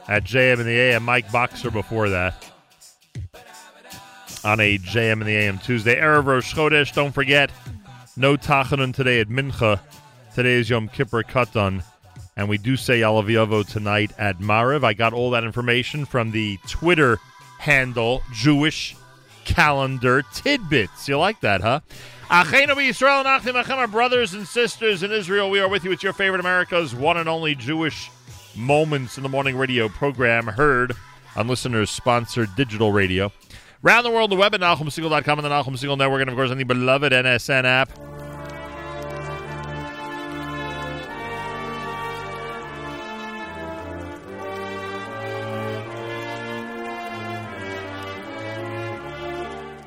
at JM in the AM. Mike Boxer before that on a JM in the AM Tuesday. Erev Rosh Chodesh. Don't forget, no Tachanun today at Mincha. Today is Yom Kippur Katan. And we do say Alaviavo tonight at Mariv. I got all that information from the Twitter handle Jewish Calendar Tidbits. You like that, huh? Our brothers and sisters in Israel. We are with you. It's your favorite America's one and only Jewish Moments in the Morning radio program, heard on listeners sponsored digital radio. Round the world, the web at NachumSegal.com and the Nachum Segal Network, and of course on the beloved NSN app.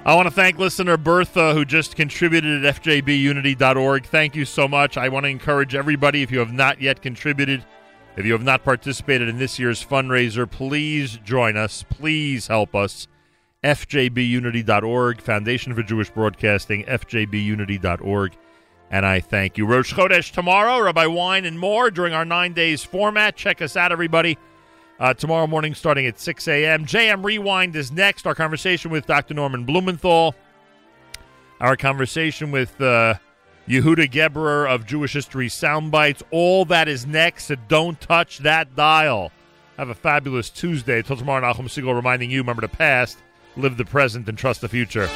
I want to thank listener Bertha, who just contributed at fjbunity.org. Thank you so much. I want to encourage everybody, if you have not yet contributed, if you have not participated in this year's fundraiser, please join us. Please help us. fjbunity.org, Foundation for Jewish Broadcasting, fjbunity.org. And I thank you. Rosh Chodesh tomorrow, Rabbi Wein and more during our nine days format. Check us out, everybody. Uh, tomorrow morning, starting at 6 a.m. JM Rewind is next. Our conversation with Dr. Norman Blumenthal. Our conversation with uh, Yehuda Geberer of Jewish History Soundbites. All that is next, so don't touch that dial. Have a fabulous Tuesday. Till tomorrow, Nachum Segal reminding you, remember the past, live the present, and trust the future.